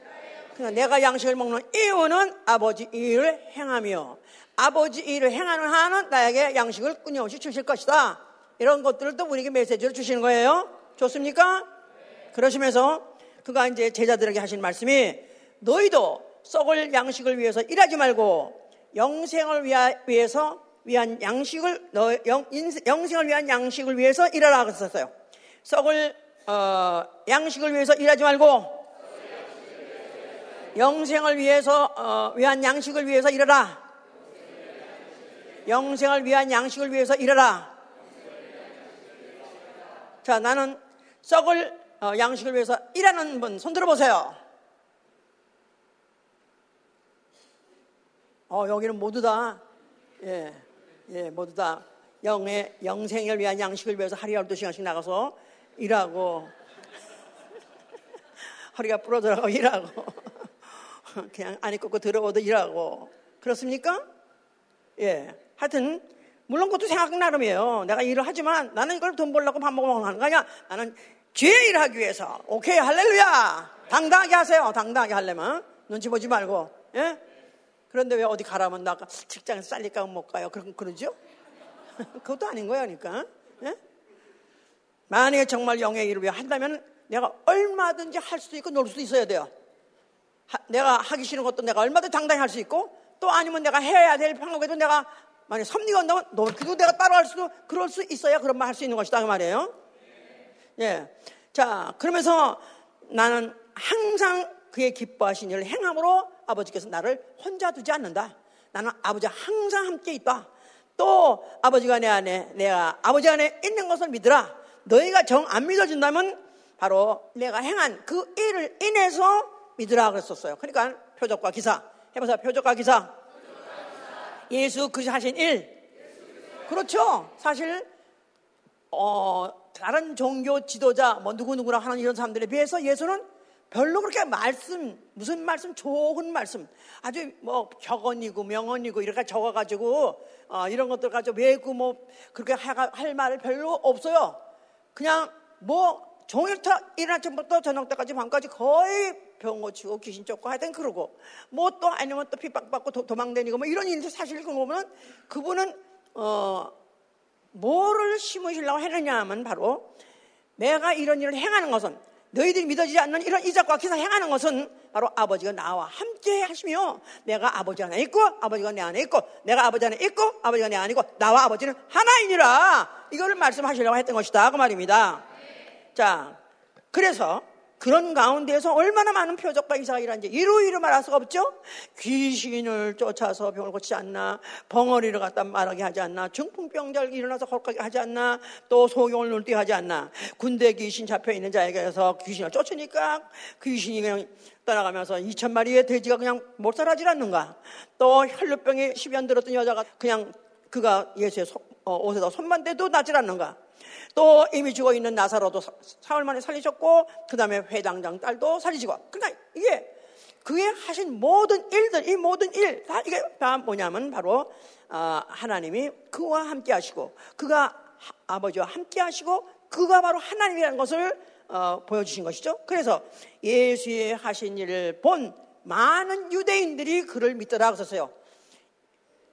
그러니까 내가 양식을 먹는 이유는 아버지 일을 행하며 아버지 일을 행하는 한은 나에게 양식을 끊임없이 주실 것이다. 이런 것들을 또 우리에게 메시지를 주시는 거예요. 좋습니까? 그러시면서 그가 이제 제자들에게 하신 말씀이 너희도 썩을 양식을 위해서 일하지 말고 영생을 위해서 위한 양식을 너 영, 영생을 위한 양식을 위해서 일하라 그랬었어요. 썩을 어, 양식을 위해서 일하지 말고 영생을 위해서 어, 위한 양식을 위해서 일하라. 영생을 위한 양식을 위해서 일하라. 자, 나는 썩을 어, 양식을 위해서 일하는 분 손 들어 보세요. 어, 여기는 모두 다, 예, 예, 모두 다 영의, 영생을 위한 양식을 위해서 하루에 12시간씩 나가서 일하고, 허리가 부러져라고 일하고, 그냥 안에 꽂고 들어오도 일하고, 그렇습니까? 예. 하여튼, 물론 그것도 생각 나름이에요. 내가 일을 하지만 나는 이걸 돈 벌려고 밥 먹으러 하는 거 아니야. 나는 죄 일하기 위해서. 오케이, 할렐루야! 당당하게 하세요. 당당하게 하려면. 눈치 보지 말고. 예? 그런데 왜 어디 가라면 나 직장에서 잘릴까 못 가요? 그러, 그러죠? 그것도 아닌 거야, 그러니까. 예? 만약에 정말 영의 일을 위해 한다면 내가 얼마든지 할 수도 있고 놀 수도 있어야 돼요. 하, 내가 하기 싫은 것도 내가 얼마든지 당당히 할 수 있고 또 아니면 내가 해야 될 방법에도 내가 만약 섭리가 온다면 너 그거 내가 따라할 수도 그럴 수 있어야 그런 말 할 수 있는 것이다 그 말이에요. 예. 자 그러면서 나는 항상 그의 기뻐하신 일을 행함으로 아버지께서 나를 혼자 두지 않는다. 나는 아버지와 항상 함께 있다. 또 아버지가 내 안에 내가 아버지 안에 있는 것을 믿으라. 너희가 정 안 믿어준다면 바로 내가 행한 그 일을 인해서 믿으라 그랬었어요. 그러니까 표적과 기사 해보세요. 표적과 기사. 예수 그리스도 하신 일. 그렇죠. 사실 어, 다른 종교 지도자 뭐 누구 누구나 하는 이런 사람들에 비해서 예수는 별로 그렇게 말씀 무슨 말씀 좋은 말씀 아주 뭐 격언이고 명언이고 이렇게 적어가지고 어, 이런 것들 가지고 외고 뭐 그렇게 할 말을 별로 없어요. 그냥 뭐 종일터 일어날 전부터 저녁 때까지 밤까지 거의 병 고치고 귀신 쫓고 하여튼 그러고. 뭐 또 아니면 또 핍박받고 도, 도망다니고 뭐 이런 일도 사실 그거 보면 그분은 어 뭐를 심으시려고 했느냐 하면 바로 내가 이런 일을 행하는 것은 너희들이 믿어지지 않는 이런 이적과 기사 행하는 것은 바로 아버지가 나와 함께 하시며 내가 아버지 안에 있고 아버지가 내 안에 있고 내가 아버지 안에 있고 아버지가 내 안에 있고 나와 아버지는 하나이니라. 이거를 말씀하시려고 했던 것이다. 그 말입니다. 자 그래서 그런 가운데서 얼마나 많은 표적과 일하는지 이루이루 말할 수가 없죠. 귀신을 쫓아서 병을 고치지 않나, 벙어리를 갖다 말하게 하지 않나, 중풍병자를 일어나서 거룩하게 하지 않나, 또 소경을 눈뜨게 하지 않나, 군대 귀신 잡혀 있는 자에게서 귀신을 쫓으니까 귀신이 그냥 떠나가면서 2천 마리의 돼지가 그냥 못 살아질 않는가. 또 혈류병에 10년 들었던 여자가 그냥 그가 예수의 어, 옷에다 손만 대도 낫질 않는가. 또 이미 죽어 있는 나사로도 사흘 만에 살리셨고 그 다음에 회장장 딸도 살리시고 그러니까 이게 그의 하신 모든 일들 이 모든 일 다 이게 다 뭐냐면 바로 어, 하나님이 그와 함께 하시고 그가 아버지와 함께 하시고 그가 바로 하나님이라는 것을 어, 보여주신 것이죠. 그래서 예수의 하신 일을 본 많은 유대인들이 그를 믿더라 그랬어요.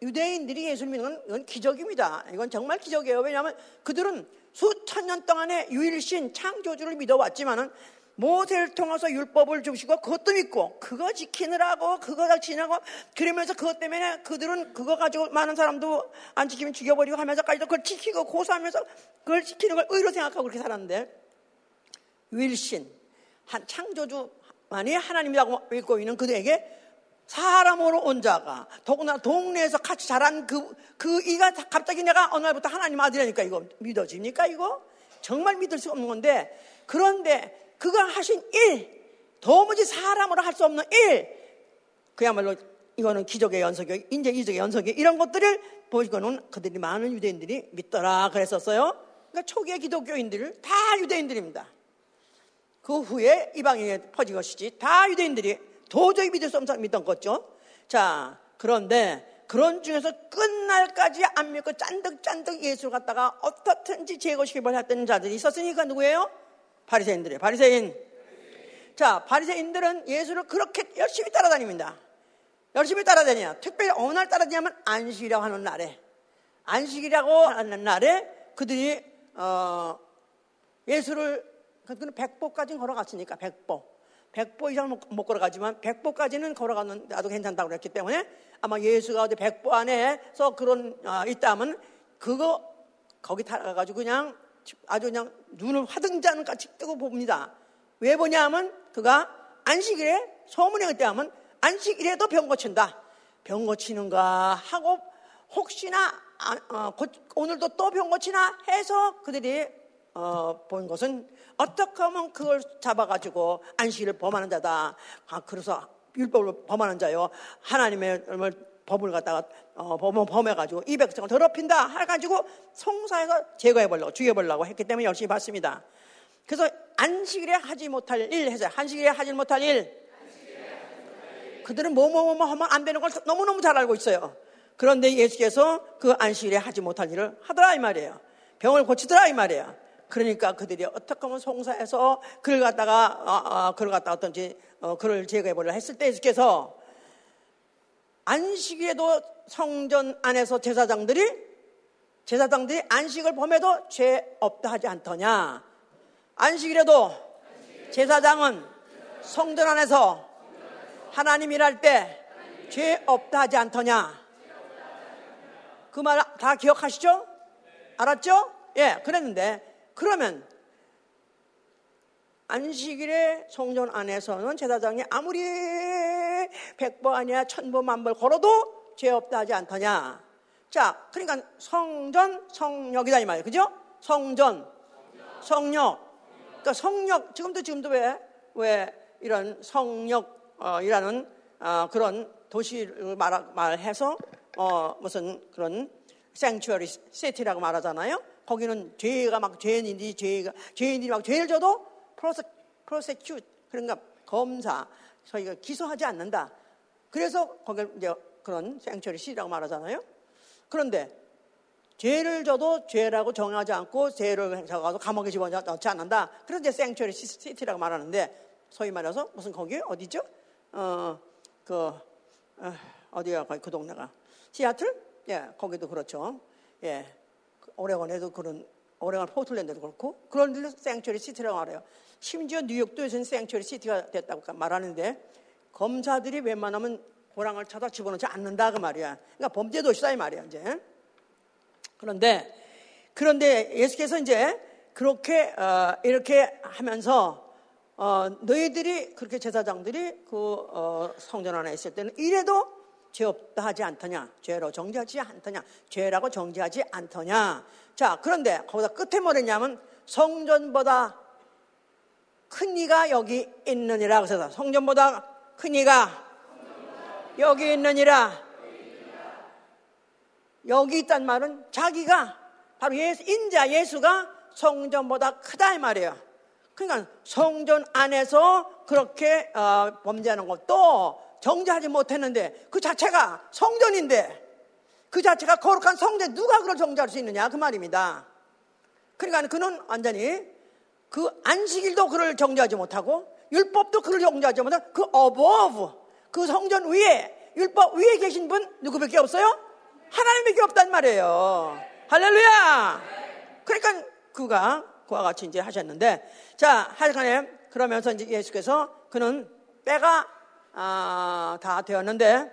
유대인들이 예수를 믿는 건 기적입니다. 이건 정말 기적이에요. 왜냐하면 그들은 수천 년 동안의 유일신 창조주를 믿어왔지만은 모세를 통해서 율법을 주시고 그것도 믿고 그거 지키느라고 그거 다 지나고 그러면서 그것 때문에 그들은 그거 가지고 많은 사람도 안 지키면 죽여버리고 하면서까지도 그걸 지키고 고소하면서 그걸 지키는 걸 의로 생각하고 그렇게 살았는데 유일신 한 창조주만이 하나님이라고 믿고 있는 그들에게 사람으로 온 자가 더구나 동네에서 같이 자란 그, 그 이가 갑자기 내가 어느 날부터 하나님 아들이니까 이거 믿어집니까 이거? 정말 믿을 수 없는 건데 그런데 그가 하신 일 도무지 사람으로 할 수 없는 일 그야말로 이거는 기적의 연속이 인재 이적의 연속이 이런 것들을 보시고는 그들이 많은 유대인들이 믿더라 그랬었어요. 그러니까 초기의 기독교인들 다 유대인들입니다. 그 후에 이방인에 퍼진 것이지 다 유대인들이 도저히 믿을 수 없는 믿던 거죠. 자, 그런데 그런 중에서 끝날까지 안 믿고 짠득짠득 예수를 갖다가 어떻든지 제거시키려 했던 자들이 있었으니 까 누구예요? 바리새인들이에요. 바리새인. 자, 바리새인들은 예수를 그렇게 열심히 따라다닙니다. 열심히 따라다녀. 특별히 어느 날 따라다니냐면 안식이라고 하는 날에 안식이라고 하는 날에 그들이 어, 예수를 그는 백보까지 걸어갔으니까 백보 백보 이상 못 걸어가지만 백보까지는 걸어가는 나도 괜찮다고 그랬기 때문에 아마 예수가 어디 백보 안에서 그런 어, 있다면 그거 거기 타가지고 그냥 아주 그냥 눈을 화등잔 같이 뜨고 봅니다. 왜 보냐면 그가 안식일에 소문에 그때 하면 안식일에도 병 고친다. 병 고치는가 하고 혹시나 아, 어, 고, 오늘도 또 병 고치나 해서 그들이 어, 본 것은 어떻게 하면 그걸 잡아가지고 안식일을 범하는 자다. 아, 그래서 율법을 범하는 자요. 하나님의 법을 갖다가 어, 범, 범해가지고 이 백성을 더럽힌다 해가지고 송사에서 제거해보려고 죽여보려고 했기 때문에 열심히 봤습니다. 그래서 안식일에 하지 못할 일 해서 안식일에 하지 못할 일. 그들은 뭐뭐뭐 뭐 하면 안 되는 걸 너무너무 잘 알고 있어요. 그런데 예수께서 그 안식일에 하지 못할 일을 하더라 이 말이에요. 병을 고치더라 이 말이에요. 그러니까 그들이 어떻게 하면 송사해서 그를 갖다가 어, 어, 그를 갖다가 어떤지 어, 그를 제거해 보려 했을 때 예수께서 안식일에도 성전 안에서 제사장들이 제사장들이 안식을 범해도 죄 없다 하지 않더냐? 안식일에도 제사장은 성전 안에서 하나님 일할 때 죄 없다 하지 않더냐? 그 말 다 기억하시죠? 알았죠? 예, 그랬는데 그러면 안식일에 성전 안에서는 제사장이 아무리 백보 아니야 천보 만벌 걸어도 죄 없다 하지 않더냐? 자, 그러니까 성전 성역이다 이 말이에요. 그죠? 성전 성역 그러니까 성역 지금도 지금도 왜 왜 이런 성역이라는 어, 그런 도시를 말, 말해서 어, 무슨 그런 생츄어리 세티라고 말하잖아요. 거기는 죄가 막 죄인이 죄가 죄인들이 막 죄를 져도 프로세 프로세큐 그러니까 검사 저희가 기소하지 않는다. 그래서 거기 이제 그런 생츄어리 시라고 말하잖아요. 그런데 죄를 져도 죄라고 정하지 않고 죄를 적어서 감옥에 집어넣지 않는다. 그런데 생츄리 시티라고 말하는데 소위 말해서 무슨 거기 어디죠? 어, 그 어, 어디야 거기 그 동네가 시애틀? 예, 거기도 그렇죠. 예, 오레곤에도 그런 오레곤 포틀랜드도 그렇고 그런 데도 생츄리 시티라고 말해요. 심지어 뉴욕도 요즘 생츄리 시티가 됐다고 말하는데 검사들이 웬만하면 고랑을 쳐다 집어넣지 않는다 그 말이야. 그러니까 범죄 도시다 이 말이야 이제. 그런데 그런데 예수께서 이제 그렇게 어, 이렇게 하면서 어, 너희들이 그렇게 제사장들이 그 어, 성전 안에 있을 때는 이래도 죄 없다 하지 않더냐? 죄로 정지하지 않더냐? 죄라고 정지하지 않더냐? 자 그런데 거기다 끝에 뭐랬냐면 성전보다 큰 이가 여기 있느니라 그래서 성전보다 큰 이가 여기 있느니라. 여기 있단 말은 자기가 바로 예수, 인자 예수가 성전보다 크다 이 말이에요. 그러니까 성전 안에서 그렇게 어, 범죄하는 것도 정죄하지 못했는데 그 자체가 성전인데 그 자체가 거룩한 성전 누가 그걸 정죄할 수 있느냐 그 말입니다. 그러니까 그는 완전히 그 안식일도 그를 정죄하지 못하고 율법도 그를 정죄하지 못하고 그 어버브 그 성전 위에 율법 위에 계신 분 누구밖에 없어요? 하나님밖에 없단 말이에요. 할렐루야! 그러니까 그가 그와 같이 이제 하셨는데, 자, 하여간에 그러면서 이제 예수께서 그는 때가 아, 다 되었는데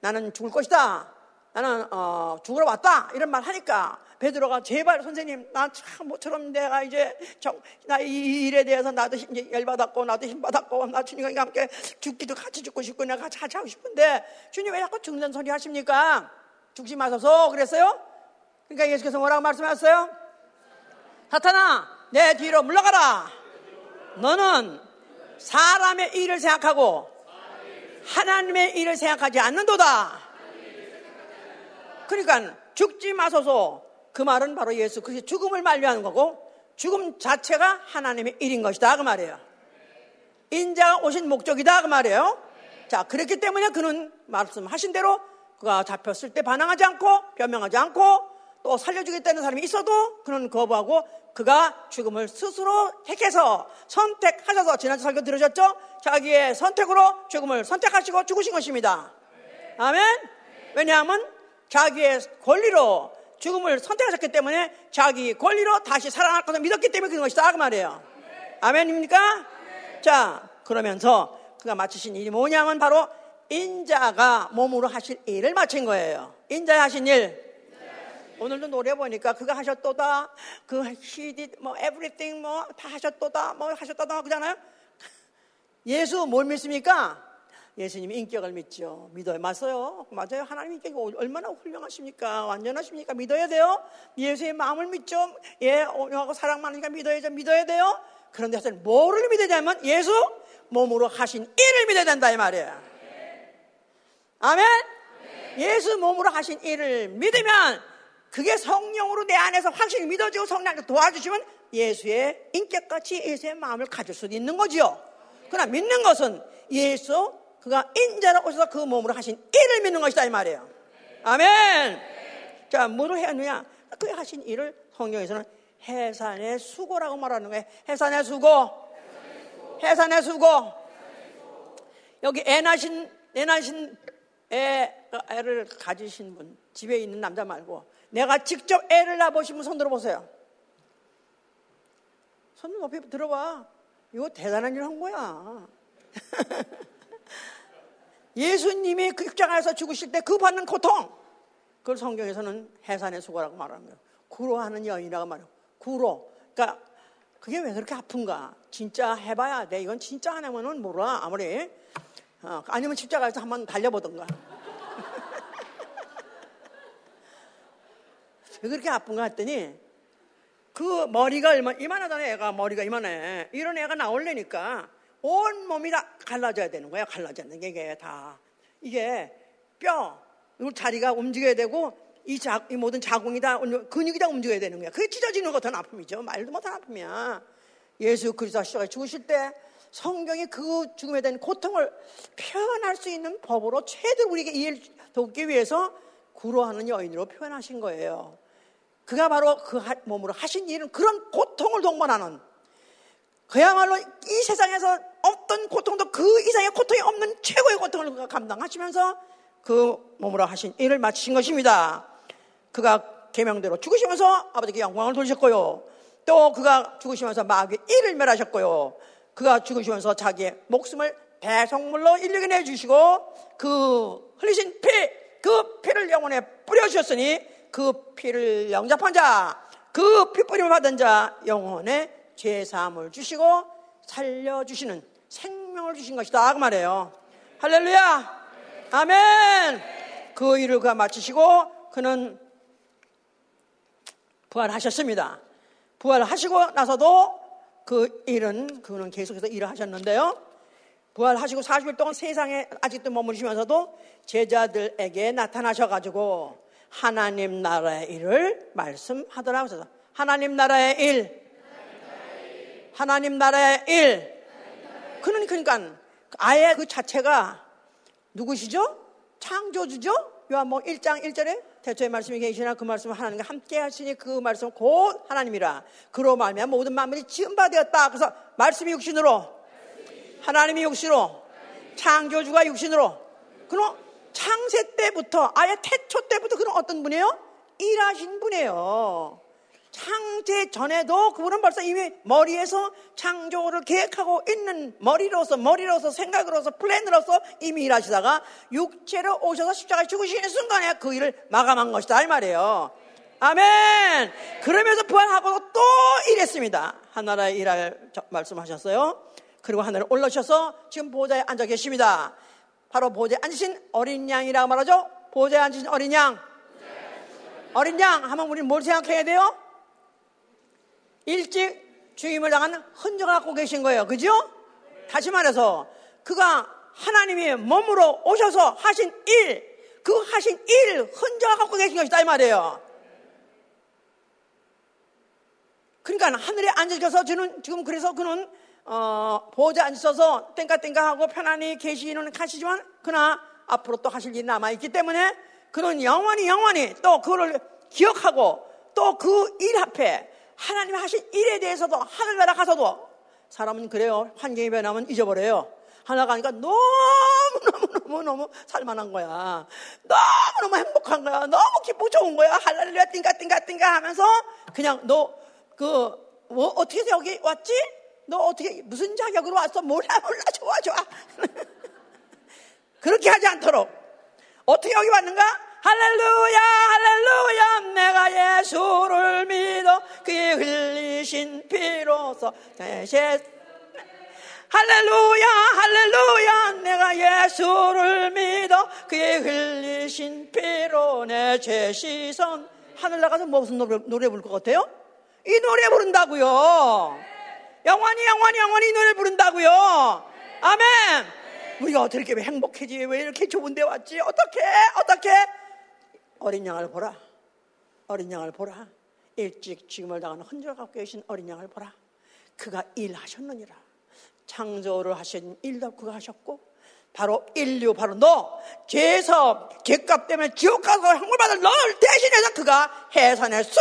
나는 죽을 것이다. 나는 어, 죽으러 왔다. 이런 말 하니까 베드로가 제발 선생님 나참 모처럼 내가 이제 나 이 일에 대해서 나도 이제 열받았고 나도 힘받았고 나 주님과 함께 죽기도 같이 죽고 싶고 내가 같이 하고 싶은데 주님 왜 자꾸 죽는 소리 하십니까? 죽지 마소서 그랬어요? 그러니까 예수께서 뭐라고 말씀하셨어요? 사탄아, 내 뒤로 물러가라. 너는 사람의 일을 생각하고 하나님의 일을 생각하지 않는도다. 그러니까 죽지 마소서 그 말은 바로 예수 그리스도 죽음을 만류하는 거고 죽음 자체가 하나님의 일인 것이다 그 말이에요. 인자가 오신 목적이다 그 말이에요. 자 그렇기 때문에 그는 말씀하신 대로 그가 잡혔을 때 반항하지 않고 변명하지 않고 또 살려주겠다는 사람이 있어도 그는 거부하고 그가 죽음을 스스로 택해서 선택하셔서 지난주 설교 들으셨죠? 자기의 선택으로 죽음을 선택하시고 죽으신 것입니다. 아멘? 왜냐하면 자기의 권리로 죽음을 선택하셨기 때문에 자기 권리로 다시 살아날 것을 믿었기 때문에 그런 것이다. 그 말이에요. 아멘입니까? 자, 그러면서 그가 마치신 일이 뭐냐면 바로 인자가 몸으로 하실 일을 마친 거예요. 인자 하신 일. 오늘도 노래 보니까 그가 하셨도다. 그 he did 뭐 everything 뭐 다 하셨도다. 뭐 하셨다다 그러잖아요. 예수 뭘 믿습니까? 예수님이 인격을 믿죠. 믿어요. 맞아요. 맞아요. 하나님 인격이 얼마나 훌륭하십니까? 완전하십니까? 믿어야 돼요. 예수의 마음을 믿죠. 예, 온유하고 사랑 많으니까 믿어야죠. 믿어야 돼요. 그런데 사실 뭐를 믿어야 되냐면 예수 몸으로 하신 일을 믿어야 된다 이 말이에요. 아멘? 예수 몸으로 하신 일을 믿으면 그게 성령으로 내 안에서 확실히 믿어지고 성령께 도와주시면 예수의 인격같이 예수의 마음을 가질 수 있는 거지요. 그러나 믿는 것은 예수 그가 인자로 오셔서 그 몸으로 하신 일을 믿는 것이다 이 말이에요. 아멘. 자, 뭐로 해야 그 하신 일을 성경에서는 해산의 수고라고 말하는 거예요. 해산의 수고. 해산의 수고. 여기 애 낳으신, 애 낳으신 애, 애를 가지신 분, 집에 있는 남자 말고, 내가 직접 애를 낳아보신 분 손 들어보세요. 손 높이 들어봐. 이거 대단한 일 한 거야. 예수님이 그 육장에서 죽으실 때 그 받는 고통, 그걸 성경에서는 해산의 수고라고 말하는 거예요. 구로하는 여인이라고 말해요. 구로. 그러니까 그게 왜 그렇게 아픈가? 진짜 해봐야 돼. 이건 진짜 하나면은 몰라. 아무리. 어, 아니면 십자가에서 한번 달려보던가. 왜 그렇게 아픈가 했더니 그 머리가 얼마, 이만하다는 애가 머리가 이만해. 이런 애가 나올래니까 온 몸이 다 갈라져야 되는 거야. 갈라져야 게 이게 다. 이게 뼈, 자리가 움직여야 되고 이, 자, 이 모든 자궁이 다 근육이 다 움직여야 되는 거야. 그게 찢어지는 것은 아픔이죠. 말도 못한 아픔이야. 예수 그리스도 시작에 죽으실 때 성경이 그 죽음에 대한 고통을 표현할 수 있는 법으로 최대로 우리에게 이해를 돕기 위해서 구로하는 여인으로 표현하신 거예요. 그가 바로 그 몸으로 하신 일은 그런 고통을 동반하는 그야말로 이 세상에서 어떤 고통도 그 이상의 고통이 없는 최고의 고통을 감당하시면서 그 몸으로 하신 일을 마치신 것입니다. 그가 계명대로 죽으시면서 아버지께 영광을 돌리셨고요. 또 그가 죽으시면서 마귀의 일을 멸하셨고요. 그가 죽으시면서 자기의 목숨을 배송물로 인력에 내주시고 그 흘리신 피, 그 피를 영혼에 뿌려주셨으니 그 피를 영접한 자, 그 피뿌림을 받은 자 영혼에 죄사함을 주시고 살려 주시는 생명을 주신 것이다 그 말이에요. 할렐루야. 아멘. 그 일을 그가 마치시고 그는 부활하셨습니다. 부활하시고 나서도 그 일은 그는 계속해서 일을 하셨는데요. 부활하시고 40일 동안 세상에 아직도 머무르시면서도 제자들에게 나타나셔가지고 하나님 나라의 일을 말씀하더라고요. 하나님 나라의 일, 하나님 나라의 일. 그는 그러니까 아예 그 자체가 누구시죠? 창조주죠? 요한뭐 1장 1절에 대초의 말씀이 계시나 그 말씀을 하나님과 함께 하시니 그 말씀은 곧 하나님이라. 그로 말미암아 모든 만물이 되었다. 그래서 말씀이 육신으로 하나님이 육신으로 창조주가 육신으로 그럼 창세 때부터 아예 태초 때부터 그런 어떤 분이에요? 일하신 분이에요. 창제 전에도 그분은 벌써 이미 머리에서 창조를 계획하고 있는 머리로서 머리로서 생각으로서 플랜으로서 이미 일하시다가 육체로 오셔서 십자가에 죽으시는 순간에 그 일을 마감한 것이다 이 말이에요. 아멘. 그러면서 부활하고 또 일했습니다. 하나라의 일할 말씀하셨어요. 그리고 하늘에 올라오셔서 지금 보좌에 앉아 계십니다. 바로 보좌에 앉으신 어린 양이라고 말하죠. 보좌에 앉으신 어린 양. 어린 양 하면 우리 뭘 생각해야 돼요? 일찍 주임을 당한 흔적을 갖고 계신 거예요. 그죠? 다시 말해서 그가 하나님이 몸으로 오셔서 하신 일, 그 하신 일 흔적을 갖고 계신 것이다 이 말이에요. 그러니까 하늘에 앉으셔서 저는 지금 그래서 그는 어, 보좌 앉으셔서 땡까땡까 하고 편안히 계시는 가시지만 그러나 앞으로 또 하실 일이 남아있기 때문에 그는 영원히 영원히 또 그거를 기억하고 또 그 일 앞에 하나님 하신 일에 대해서도 하늘나라 가서도 사람은 그래요. 환경이 변하면 잊어버려요. 하나 가니까 너무너무너무너무 살만한 거야. 너무너무 행복한 거야. 너무 기쁘고 좋은 거야. 할렐루야, 띵가띵가띵가 하면서 그냥 너, 그, 뭐, 어떻게 여기 왔지? 너 어떻게 무슨 자격으로 왔어? 몰라 몰라 좋아 좋아. 그렇게 하지 않도록 어떻게 여기 왔는가? 할렐루야 할렐루야 내가 예수를 믿어 그의 흘리신 피로서 대신 할렐루야 할렐루야 내가 예수를 믿어 그의 흘리신 피로 내 죄 씻은 하늘 나가서 무슨 노래, 노래 부를 것 같아요? 이 노래 부른다고요 영원히 영원히 영원히 이 노래 부른다고요. 아멘. 우리가 어떻게 이렇게 행복해지? 왜 이렇게 좁은 데 왔지? 어떻게? 어떻게? 어린 양을 보라. 어린 양을 보라. 일찍 죽음을 당하는 흔적 갖고 계신 어린 양을 보라. 그가 일하셨느니라. 창조를 하신 일도 그가 하셨고 바로 인류 바로 너 죄에서 죄값 때문에 지옥 가서 형벌받을 너를 대신해서 그가 해산에 쓰고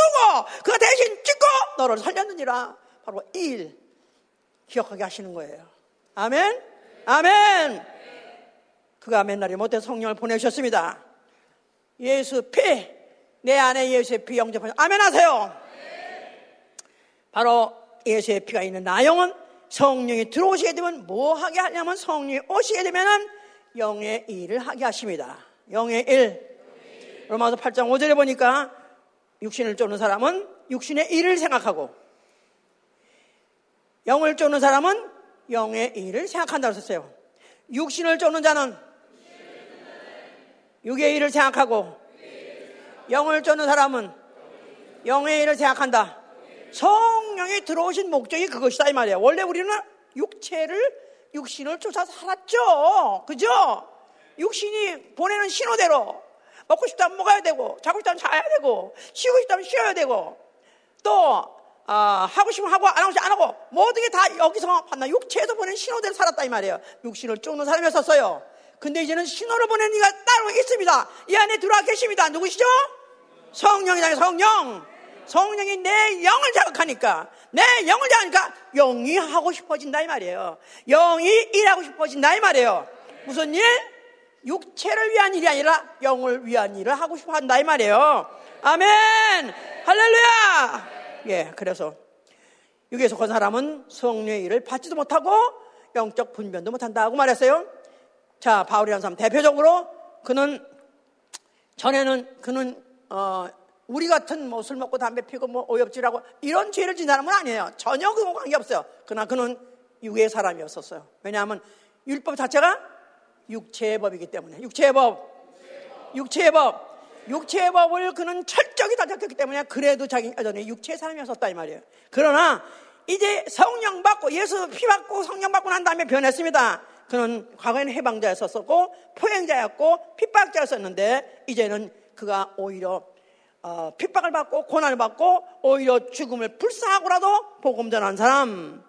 그가 대신 찍고 너를 살렸느니라. 바로 일 기억하게 하시는 거예요. 아멘? 아멘! 그가 맨날이 못해 성령을 보내주셨습니다. 예수 피 내 안에 예수의 피 영접하셔. 아멘 하세요! 바로 예수의 피가 있는 나 영은 성령이 들어오시게 되면 뭐 하게 하냐면 성령이 오시게 되면은 영의 일을 하게 하십니다. 영의 일. 로마서 8장 5절에 보니까 육신을 쫓는 사람은 육신의 일을 생각하고 영을 쫓는 사람은 영의 일을 생각한다고 썼어요. 육신을 쫓는 자는 육의 일을 생각하고 영을 쫓는 사람은 영의 일을 생각한다. 성령이 들어오신 목적이 그것이다 이 말이에요. 원래 우리는 육체를 육신을 쫓아서 살았죠. 그죠? 육신이 보내는 신호대로 먹고 싶다면 먹어야 되고 자고 싶다면 자야 되고 쉬고 싶다면 쉬어야 되고 또 어, 하고 싶으면 하고 안 하고 싶으면 안 하고 모든 게 다 여기서 만나 육체에서 보낸 신호대로 살았다 이 말이에요. 육신을 쫓는 사람이었었어요. 근데 이제는 신호를 보내는 이가 따로 있습니다. 이 안에 들어와 계십니다. 누구시죠? 성령이다 성령. 성령이 내 영을 자극하니까 내 영을 자극하니까 영이 하고 싶어진다 이 말이에요. 영이 일하고 싶어진다 이 말이에요. 무슨 일? 육체를 위한 일이 아니라 영을 위한 일을 하고 싶어 한다 이 말이에요. 아멘! 할렐루야! 예, 그래서 여기에 속한 사람은 성령의 일을 받지도 못하고 영적 분변도 못한다고 말했어요. 자, 바울이라는 사람 대표적으로 그는 전에는 그는 어, 우리 같은 뭐 술 먹고 담배 피고 뭐 오엽질하고 이런 죄를 지은 사람은 아니에요. 전혀 그거 관계 없어요. 그러나 그는 육의 사람이었었어요. 왜냐하면 율법 자체가 육체의 법이기 때문에 육체의 법, 육체의 법, 육체의 법을 그는 철저히 다 잡혔기 때문에 그래도 자기 여전히 육체의 사람이었었다 이 말이에요. 그러나 이제 성령 받고 예수 피 받고 성령 받고 난 다음에 변했습니다. 그는 과거에는 해방자였었고 포행자였고 핍박자였었는데 이제는 그가 오히려 어, 핍박을 받고 고난을 받고 오히려 죽음을 불사하고라도 복음 전한 사람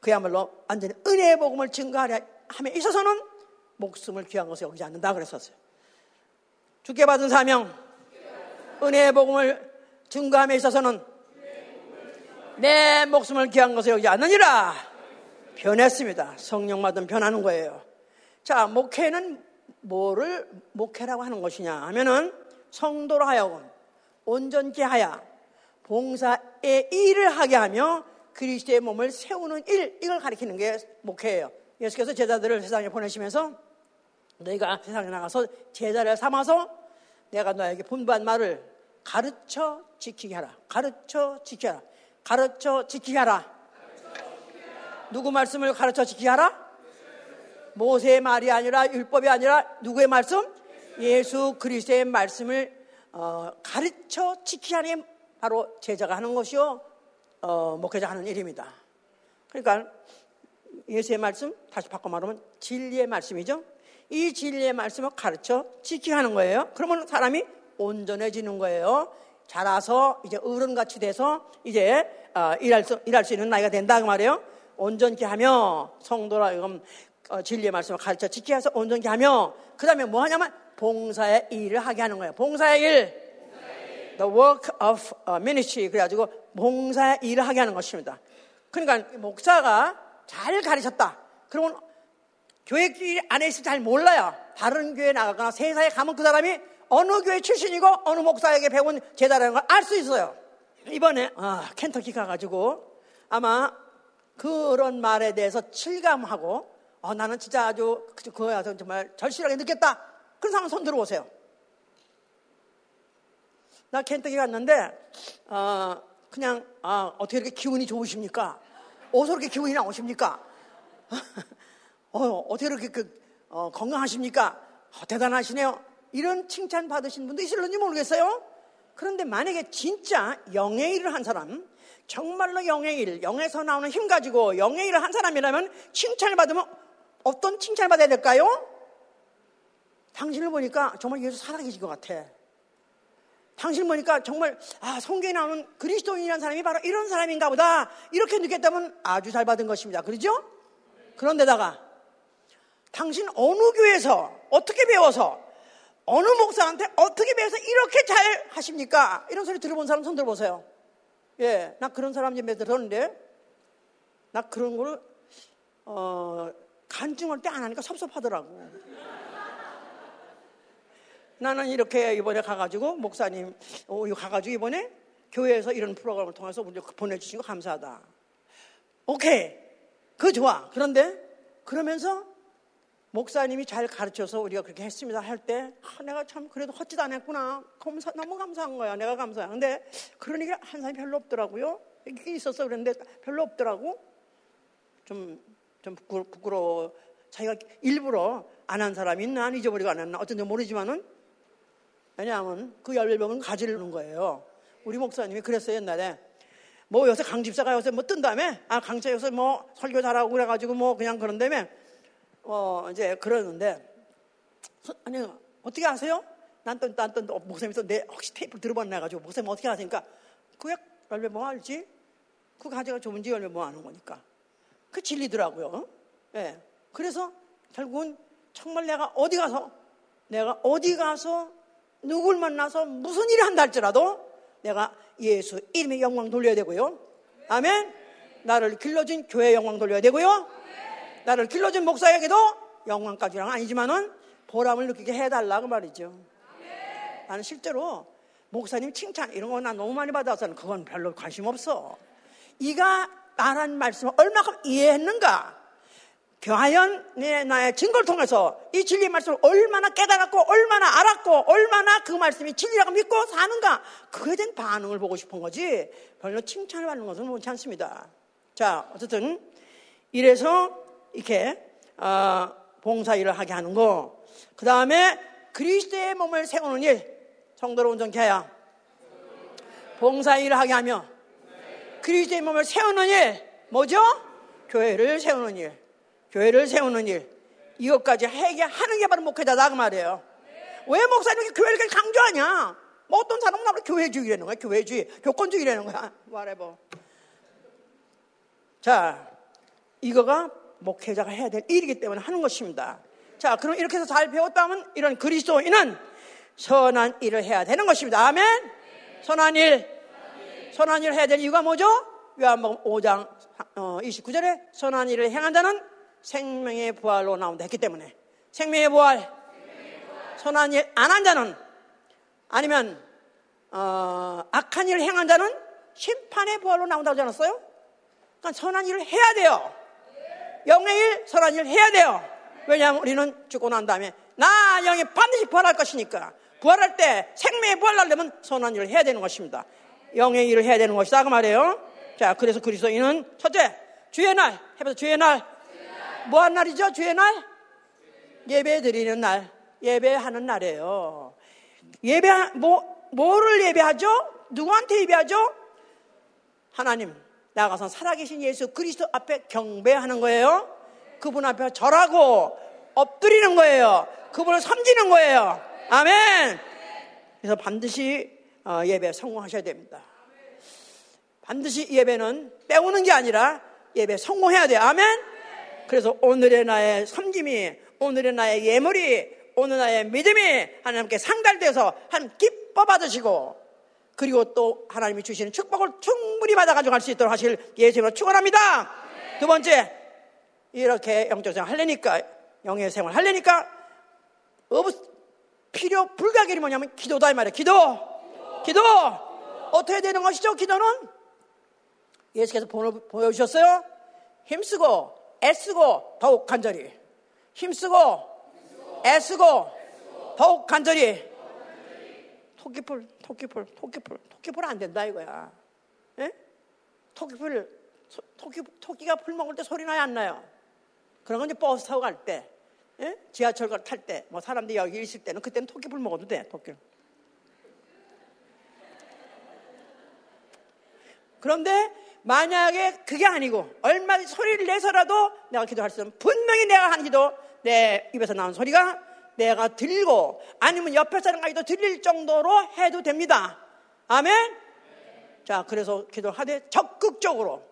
그야말로 완전히 은혜의 복음을 증거하려 함에 있어서는 목숨을 귀한 것을 여기지 않는다 그랬었어요. 죽게 받은 사명 은혜의 복음을 증거함에 있어서는 내 목숨을 귀한 것을 여기지 않느니라 변했습니다. 성령 받은 변하는 거예요. 자, 목회는 뭐를 목회라고 하는 것이냐 하면은 성도로 하여금 온전케 하여 봉사의 일을 하게 하며 그리스도의 몸을 세우는 일 이걸 가리키는 게 목회예요. 예수께서 제자들을 세상에 보내시면서 너희가 세상에 나가서 제자를 삼아서 내가 너에게 분부한 말을 가르쳐 지키게 하라. 가르쳐 지키게 하라. 가르쳐 지키게 하라. 누구 말씀을 가르쳐 지키게 하라? 모세의 말이 아니라 율법이 아니라 누구의 말씀? 예수 그리스도의 말씀을 어, 가르쳐 지키게 하는 바로 제자가 하는 것이요 어, 목회자 하는 일입니다. 그러니까 예수의 말씀 다시 바꿔 말하면 진리의 말씀이죠. 이 진리의 말씀을 가르쳐 지키게 하는 거예요. 그러면 사람이 온전해지는 거예요. 자라서 이제 어른같이 돼서 이제 어, 일할 수 일할 수 있는 나이가 된다 그 말이에요. 온전케 하며 성도라 이건 어, 진리의 말씀을 가르쳐 지키게 해서 온전케 하며 그 다음에 뭐 하냐면 봉사의 일을 하게 하는 거예요. 봉사의 일. The work of ministry. 그래가지고 봉사의 일을 하게 하는 것입니다. 그러니까 목사가 잘 가르쳤다. 그러면 교회 안에 있을 잘 몰라요. 다른 교회 나가거나 세상에 가면 그 사람이 어느 교회 출신이고 어느 목사에게 배운 제자라는 걸 알 수 있어요. 이번에 아, 켄터키 가가지고 아마 그런 말에 대해서 실감하고 어, 나는 진짜 아주 그, 그거야 정말 절실하게 느꼈다. 그런 사람 손 들어보세요. 나 켄터키 갔는데 어, 그냥 아, 어떻게 이렇게 기운이 좋으십니까? 어디서 이렇게 기운이 나오십니까? 어, 어떻게 이렇게 그, 어, 건강하십니까? 어, 대단하시네요. 이런 칭찬 받으신 분도 있을런지 모르겠어요. 그런데 만약에 진짜 영의 일을 한 사람, 정말로 영의 일, 영에서 나오는 힘 가지고 영의 일을 한 사람이라면 칭찬을 받으면 어떤 칭찬을 받아야 될까요? 당신을 보니까 정말 예수 살아계신 것 같아. 당신을 보니까 정말 아 성경에 나오는 그리스도인이라는 사람이 바로 이런 사람인가 보다 이렇게 느꼈다면 아주 잘 받은 것입니다. 그러죠? 그런데다가 당신 어느 교회에서 어떻게 배워서 어느 목사한테 어떻게 배워서 이렇게 잘 하십니까? 이런 소리 들어본 사람 손 들어보세요. 예, 나 그런 사람 좀 들었는데, 나 그런 걸, 어, 간증할 때 안 하니까 섭섭하더라고. 나는 이렇게 이번에 가가지고, 목사님, 어, 가가지고 이번에 교회에서 이런 프로그램을 통해서 보내주신 거 감사하다. 오케이. 그거 좋아. 그런데, 그러면서 목사님이 잘 가르쳐서 우리가 그렇게 했습니다 할 때, 아, 내가 참 그래도 헛짓 안 했구나. 감사, 너무 감사한 거야. 내가 감사해. 근데 그런 얘기 한 사람이 별로 없더라고요. 이게 있었어. 그랬는데 별로 없더라고. 좀, 좀 부끄러, 워 자기가 일부러 안 한 사람이 있나, 안 잊어버리고 안 했나. 어쩐지 모르지만은. 왜냐하면 그 열병은 가지르는 거예요. 우리 목사님이 그랬어요, 옛날에. 뭐 요새 강집사가 요새 뭐 뜬다며? 아, 강차 요새 뭐 설교 잘하고 그래가지고 뭐 그냥 그런다며? 어, 이제 그러는데, 아니, 어떻게 아세요? 난 또, 난 또, 목사님이 또 내, 혹시 테이프 들어봤나 가지고, 목사님 어떻게 아십니까? 그약 열매 뭐 알지? 그 가지가 좋은지 열매 뭐 아는 거니까. 그 진리더라고요. 예. 네. 그래서 결국은 정말 내가 어디 가서, 내가 어디 가서 누굴 만나서 무슨 일을 한다 할지라도 내가 예수 이름의 영광 돌려야 되고요. 아멘. 나를 길러준 교회 영광 돌려야 되고요. 나를 길러준 목사에게도 영광까지는 아니지만은 보람을 느끼게 해달라고 말이죠. 나는 실제로 목사님 칭찬 이런 거난 너무 많이 받아서는 그건 별로 관심 없어. 이가 말한 말씀을 얼마큼 이해했는가? 과연 나의 증거를 통해서 이 진리의 말씀을 얼마나 깨달았고 얼마나 알았고 얼마나 그 말씀이 진리라고 믿고 사는가 그에 대한 반응을 보고 싶은 거지 별로 칭찬을 받는 것은 못지 않습니다. 자 어쨌든 이래서 이렇게 어, 봉사 일을 하게 하는 거. 그 다음에 그리스도의 몸을 세우는 일, 성도를 온전케 하여 봉사 일을 하게 하며 그리스도의 몸을 세우는 일, 뭐죠? 교회를 세우는 일, 교회를 세우는 일. 이것까지 하게 하는 게 바로 목회자다 그 말이에요. 왜 목사님이 교회를 강조하냐? 뭐 어떤 사람은 나로 교회주의라는 거야, 교회주의, 교권주의라는 거야, 말해봐. 자, 이거가 목회자가 해야 될 일이기 때문에 하는 것입니다. 자, 그럼 이렇게 해서 잘 배웠다면 이런 그리스도인은 선한 일을 해야 되는 것입니다. 아멘? 선한 일. 선한 일을 해야 될 이유가 뭐죠? 요한복음 5장 29절에 어, 선한 일을 행한 자는 생명의 부활로 나온다 했기 때문에 생명의 부활, 선한 일 안한 자는 아니면 어, 악한 일을 행한 자는 심판의 부활로 나온다고 하지 않았어요? 그러니까 선한 일을 해야 돼요. 영의 일, 선한 일 해야 돼요. 왜냐하면 우리는 죽고 난 다음에 나 영이 반드시 부활할 것이니까 부활할 때 생명의 부활하려면 선한 일을 해야 되는 것입니다. 영의 일을 해야 되는 것이다 그 말이에요. 자, 그래서 그리스도인은 첫째 주의 날 해봐서 주의 날. 뭐한 날이죠? 주의 날? 예배 드리는 날, 예배하는 날이에요. 예배 뭐 뭐를 예배하죠? 누구한테 예배하죠? 하나님 나가서 살아계신 예수 그리스도 앞에 경배하는 거예요. 그분 앞에 절하고 엎드리는 거예요. 그분을 섬기는 거예요. 아멘. 그래서 반드시 어, 예배 성공하셔야 됩니다. 반드시 예배는 빼오는 게 아니라 예배 성공해야 돼요. 아멘. 그래서 오늘의 나의 섬김이, 오늘의 나의 예물이, 오늘 나의 믿음이 하나님께 상달돼서 한 기뻐 받으시고 그리고 또 하나님이 주시는 축복을 충분히 받아가지고 갈 수 있도록 하실 예수님으로 축원합니다. 두 번째 이렇게 영적 생활 하려니까 영의 생활 하려니까 필요 불가결이 뭐냐면 기도다 이 말이에요. 기도. 기도. 어떻게 되는 것이죠? 기도는 예수께서 보여 주셨어요. 힘쓰고 애쓰고 더욱 간절히 힘쓰고 애쓰고 더욱 간절히 토끼풀 토끼풀 토끼풀 토끼풀 안 된다 이거야 예? 토끼풀 토끼, 토끼가 풀 먹을 때 소리 나요 안 나요 그런 건 이제 버스 타고 갈 때 예? 지하철 탈 때 뭐 사람들이 여기 있을 때는 그때는 토끼풀 먹어도 돼 토끼 그런데 만약에 그게 아니고 얼마 소리를 내서라도 내가 기도할 수 있으면 분명히 내가 하는 기도 내 입에서 나온 소리가 내가 들고 아니면 옆에 사람까지도 들릴 정도로 해도 됩니다. 아멘? 자, 그래서 기도하되 적극적으로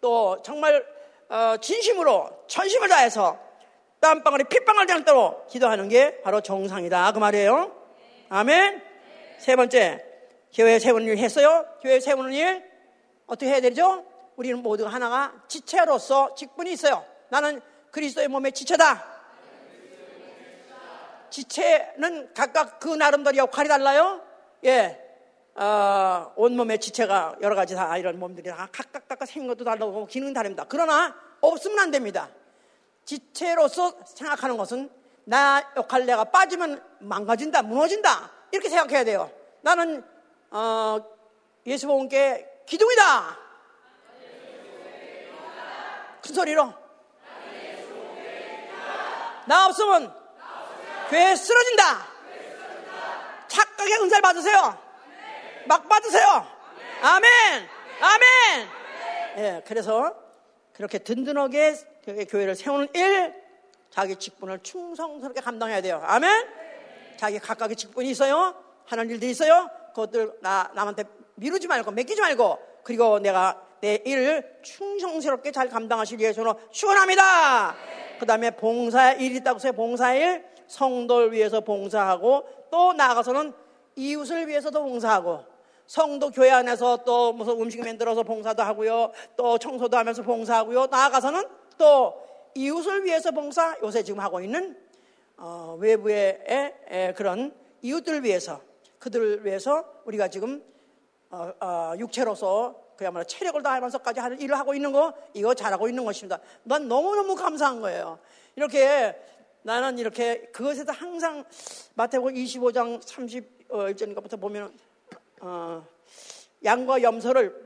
또 정말 어, 진심으로 전심을 다해서 땀방울이 핏방울 되는 대로 기도하는 게 바로 정상이다. 그 말이에요. 아멘? 세 번째, 교회 세우는 일 했어요? 교회 세우는 일 어떻게 해야 되죠? 우리는 모두 하나가 지체로서 직분이 있어요. 나는 그리스도의 몸의 지체다. 지체는 각각 그 나름대로 역할이 달라요. 예. 어, 온몸의 지체가 여러 가지 다 이런 몸들이 다 각각 각각 생긴 것도 다르고 기능은 다릅니다. 그러나 없으면 안 됩니다. 지체로서 생각하는 것은 나 역할 내가 빠지면 망가진다, 무너진다 이렇게 생각해야 돼요. 나는 어, 예수 보험께 기둥이다. 큰 소리로. 나 없으면 교회 쓰러진다. 착각의 은사를 받으세요. 막 받으세요. 아멘. 아멘. 예, 그래서 그렇게 든든하게 교회를 세우는 일, 자기 직분을 충성스럽게 감당해야 돼요. 아멘. 자기 각각의 직분이 있어요. 하는 일들이 있어요. 그것들 나, 남한테 미루지 말고 맡기지 말고 그리고 내가 내 일을 충성스럽게 잘 감당하실 예수로 축원합니다. 그 다음에 봉사의 일이 있다고 해서 봉사일 성도를 위해서 봉사하고 또 나아가서는 이웃을 위해서도 봉사하고 성도 교회 안에서 또 무슨 음식 만들어서 봉사도 하고요. 또 청소도 하면서 봉사하고요. 나아가서는 또 이웃을 위해서 봉사 요새 지금 하고 있는 어, 외부의 에, 그런 이웃들을 위해서 그들을 위해서 우리가 지금 어, 어, 육체로서 그야말로 체력을 다하면서까지 하는 일을 하고 있는 거 이거 잘하고 있는 것입니다. 난 너무너무 감사한 거예요. 이렇게 나는 이렇게 그것에서 항상 마태복음 25장 30절인가부터 보면 어, 양과 염소를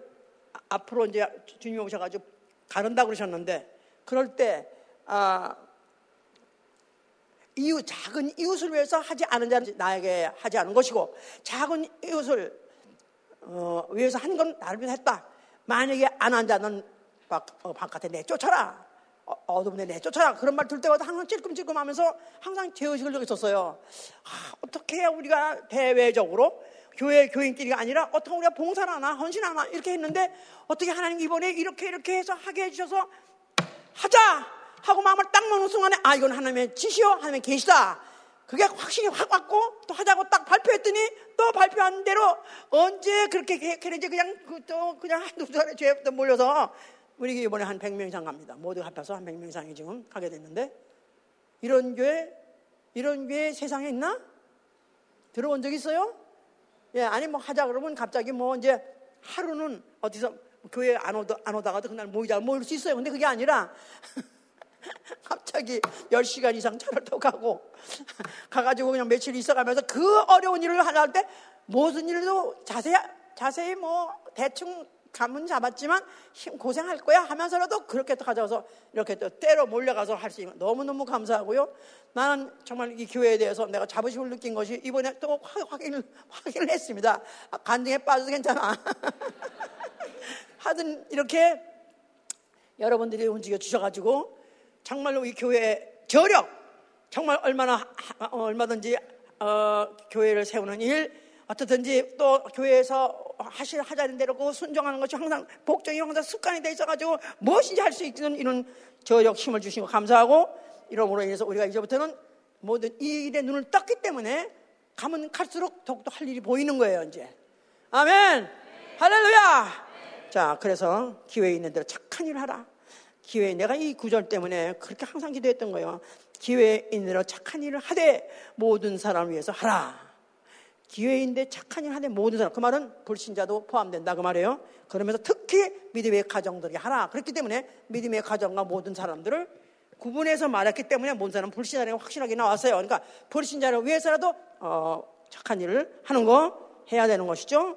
앞으로 이제 주님 오셔가지고 가른다 그러셨는데 그럴 때 아, 이웃 작은 이웃을 위해서 하지 않은 자는 나에게 하지 않은 것이고 작은 이웃을 어, 위해서 한 건 나를 위해서 했다. 만약에 안 한 자는 바, 어, 바깥에 내쫓아라. 어, 어둠에 내쫓아라. 그런 말 들 때마다 항상 찔끔찔끔 하면서 항상 죄의식을 느끼 있었어요. 아, 어떻게 해야 우리가 대외적으로 교회 교인끼리가 아니라 어떻게 우리가 봉사를 하나, 헌신 하나 이렇게 했는데 어떻게 하나님 이번에 이렇게 이렇게 해서 하게 해주셔서 하자! 하고 마음을 딱 먹는 순간에 아, 이건 하나님의 지시요? 하나님의 계시다. 그게 확신이 확 왔고 또 하자고 딱 발표했더니 또 발표한 대로 언제 그렇게 그런지 그냥 그또 그냥 한두 사람의 죄 몰려서 우리 이번에 한 100명 이상 갑니다. 모두 합해서 한 100명 이상이 지금 가게 됐는데 이런 교회, 이런 교회 세상에 있나? 들어본 적 있어요? 예, 아니 뭐 하자 그러면 갑자기 뭐 이제 하루는 어디서 교회 안, 오다, 안 오다가도 그날 모이자 모일 수 있어요. 근데 그게 아니라 갑자기 10시간 이상 차를 타고 가고 가가지고 그냥 며칠 있어가면서 그 어려운 일을 하나 할 때 무슨 일도 자세히 자세히 뭐 대충 감은 잡았지만 힘 고생할 거야 하면서라도 그렇게 또 가져와서 이렇게 또 때로 몰려가서 할 수 있는 너무너무 감사하고요. 나는 정말 이 교회에 대해서 내가 자부심을 느낀 것이 이번에 또 확인을, 확인을 했습니다. 아, 간증에 빠져도 괜찮아. 하여튼 이렇게 여러분들이 움직여 주셔가지고 정말로 이 교회의 저력 정말 얼마나 어, 얼마든지 어, 교회를 세우는 일 어떻든지 또 교회에서 하실 하자는 대로 그 순종하는 것이 항상 복종이 항상 습관이 돼 있어가지고 무엇인지 할 수 있는 이런 저력 힘을 주신 거 감사하고 이러므로 인해서 우리가 이제부터는 모든 이 일에 눈을 떴기 때문에 가면 갈수록 더욱더 할 일이 보이는 거예요 이제 아멘 네. 할렐루야 네. 자 그래서 기회에 있는 대로 착한 일을 하라 기회에 내가 이 구절 때문에 그렇게 항상 기도했던 거예요 기회에 있는 대로 착한 일을 하되 모든 사람을 위해서 하라 기회인데 착한 일 하는 모든 사람 그 말은 불신자도 포함된다 그 말이에요. 그러면서 특히 믿음의 가정들이 하나 그렇기 때문에 믿음의 가정과 모든 사람들을 구분해서 말했기 때문에 모든 사람 불신자라는 확실하게 나왔어요. 그러니까 불신자를 위해서라도 어, 착한 일을 하는 거 해야 되는 것이죠.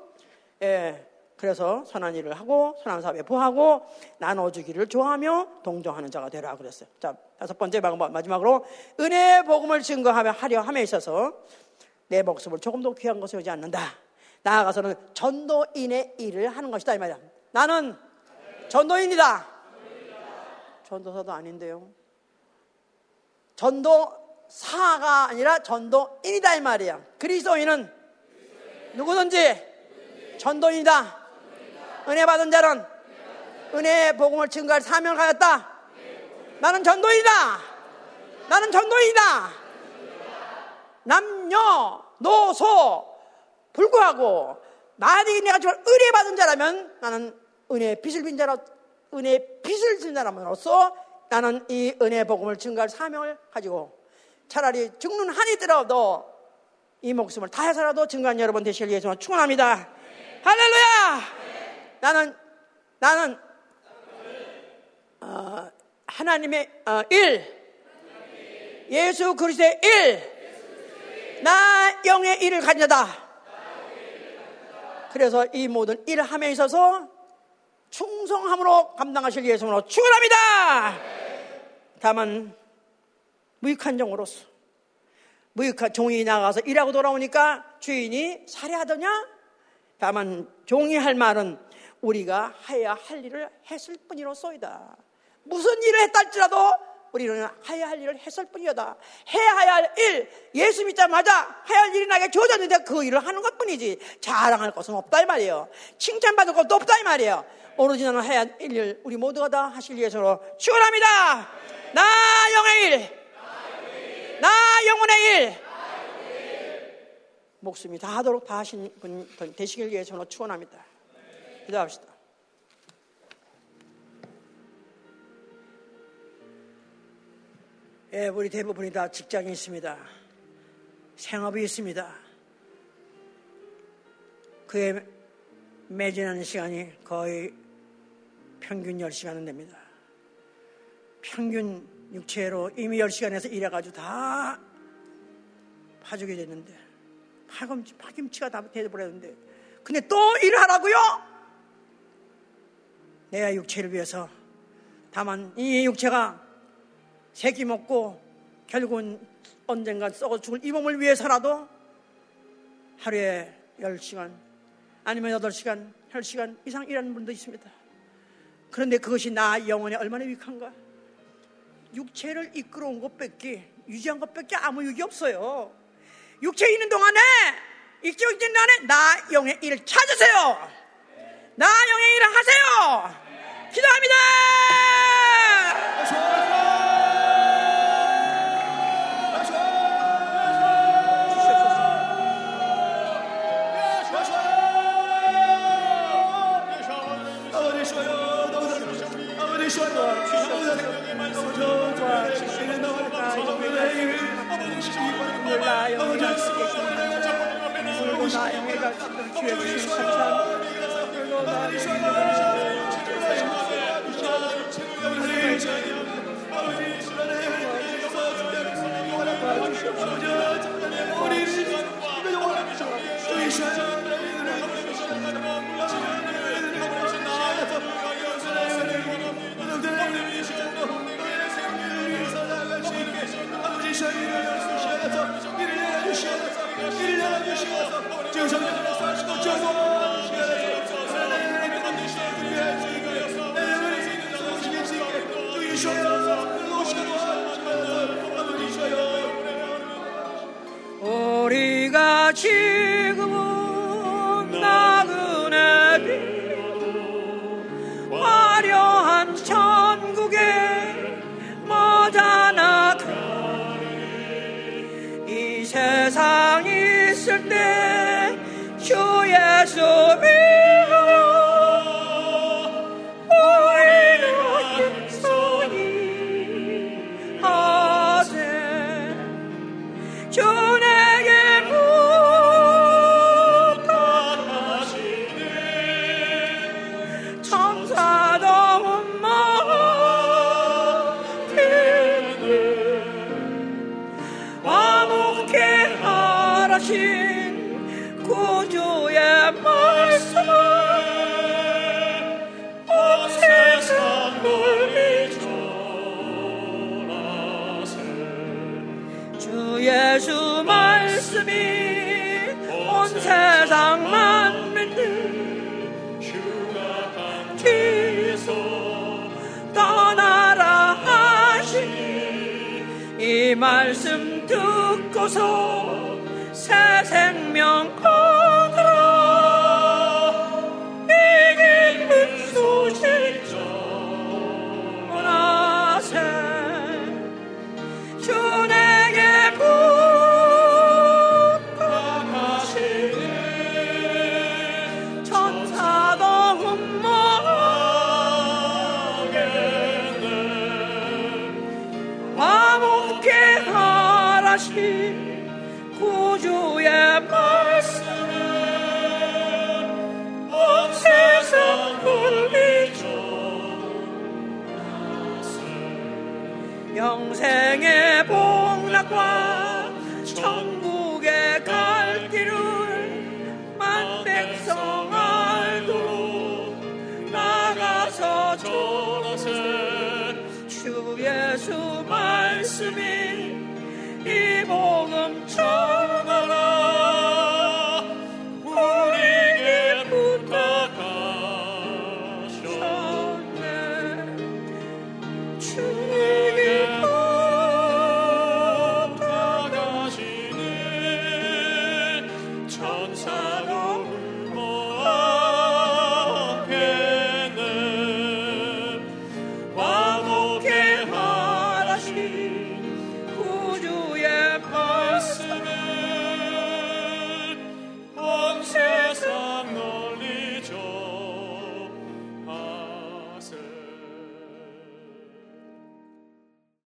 예. 그래서 선한 일을 하고 선한 사업에 부하고 나눠주기를 좋아하며 동정하는 자가 되라 그랬어요. 자 다섯 번째 마지막으로 은혜의 복음을 증거하며 하려 함에 있어서 내 목숨을 조금 더 귀한 것을 여지 않는다. 나아가서는 전도인의 일을 하는 것이다 이 말이야. 나는 전도인이다. 전도사도 아닌데요. 전도사가 아니라 전도인이다 이 말이야. 그리스도인은 누구든지 전도인이다. 은혜 받은 자는 은혜의 복음을 증거할 사명을 하였다. 나는 전도인이다. 나는 전도인이다. 남녀, 노소, 불구하고 만약에 내가 정말 은혜 받은 자라면 나는 은혜 빚을 빈 자라 은혜 빚을 진 사람으로서 나는 이 은혜 복음을 증거할 사명을 가지고 차라리 죽는 한이 더라도 이 목숨을 다해서라도 증거한 여러분 되시길 위해서 축원합니다. 할렐루야! 나는 나는 어, 하나님의 어, 일 예수 그리스도의 일, 나 영의 일을 가져다. 그래서 이 모든 일을 함에 있어서 충성함으로 감당하실 예수로 축원합니다. 다만 무익한 종으로서 무익한 종이 나가서 일하고 돌아오니까 주인이 살해하더냐? 다만 종이 할 말은 우리가 해야 할 일을 했을 뿐이로소이다. 무슨 일을 했다 할지라도 우리는 해야 할 일을 했을 뿐이다. 해야 할 일, 예수 믿자마자 해야 할 일이 나에게 주어졌는데 그 일을 하는 것 뿐이지. 자랑할 것은 없다 이 말이에요. 칭찬받을 것도 없다 이 말이에요. 오로지 나는 해야 할 일, 우리 모두가 다 하실 예수로 축원합니다. 나 영의 일, 나 영혼의 일. 목숨이 다 하도록 다 하신 분 되시길 위해서 축원합니다. 기도합시다. 예, 우리 대부분이 다 직장이 있습니다. 생업이 있습니다. 그에 매진하는 시간이 거의 평균 10시간은 됩니다. 평균 육체로 이미 10시간에서 일해가지고 다 파죽이 됐는데 파김치, 파김치가 다 돼버렸는데 근데 또 일하라고요? 내가 육체를 위해서 다만 이 육체가 새끼 먹고 결국은 언젠가 썩어 죽을 이 몸을 위해서라도 하루에 10시간 아니면 8시간, 10시간 이상 일하는 분도 있습니다. 그런데 그것이 나 영혼에 얼마나 유익한가? 육체를 이끌어온 것밖에 유지한 것밖에 아무 유익이 없어요. 육체 있는 동안에 있는 동안에 나 영의 일을 찾으세요. 나 영의 일을 하세요. 기도합니다. 나영의 가슴을 주의 주신 감사합니다. 우리 가 말씀이 온 세상 만민들 뒤에서 떠나라 하시니 이 말씀 듣고서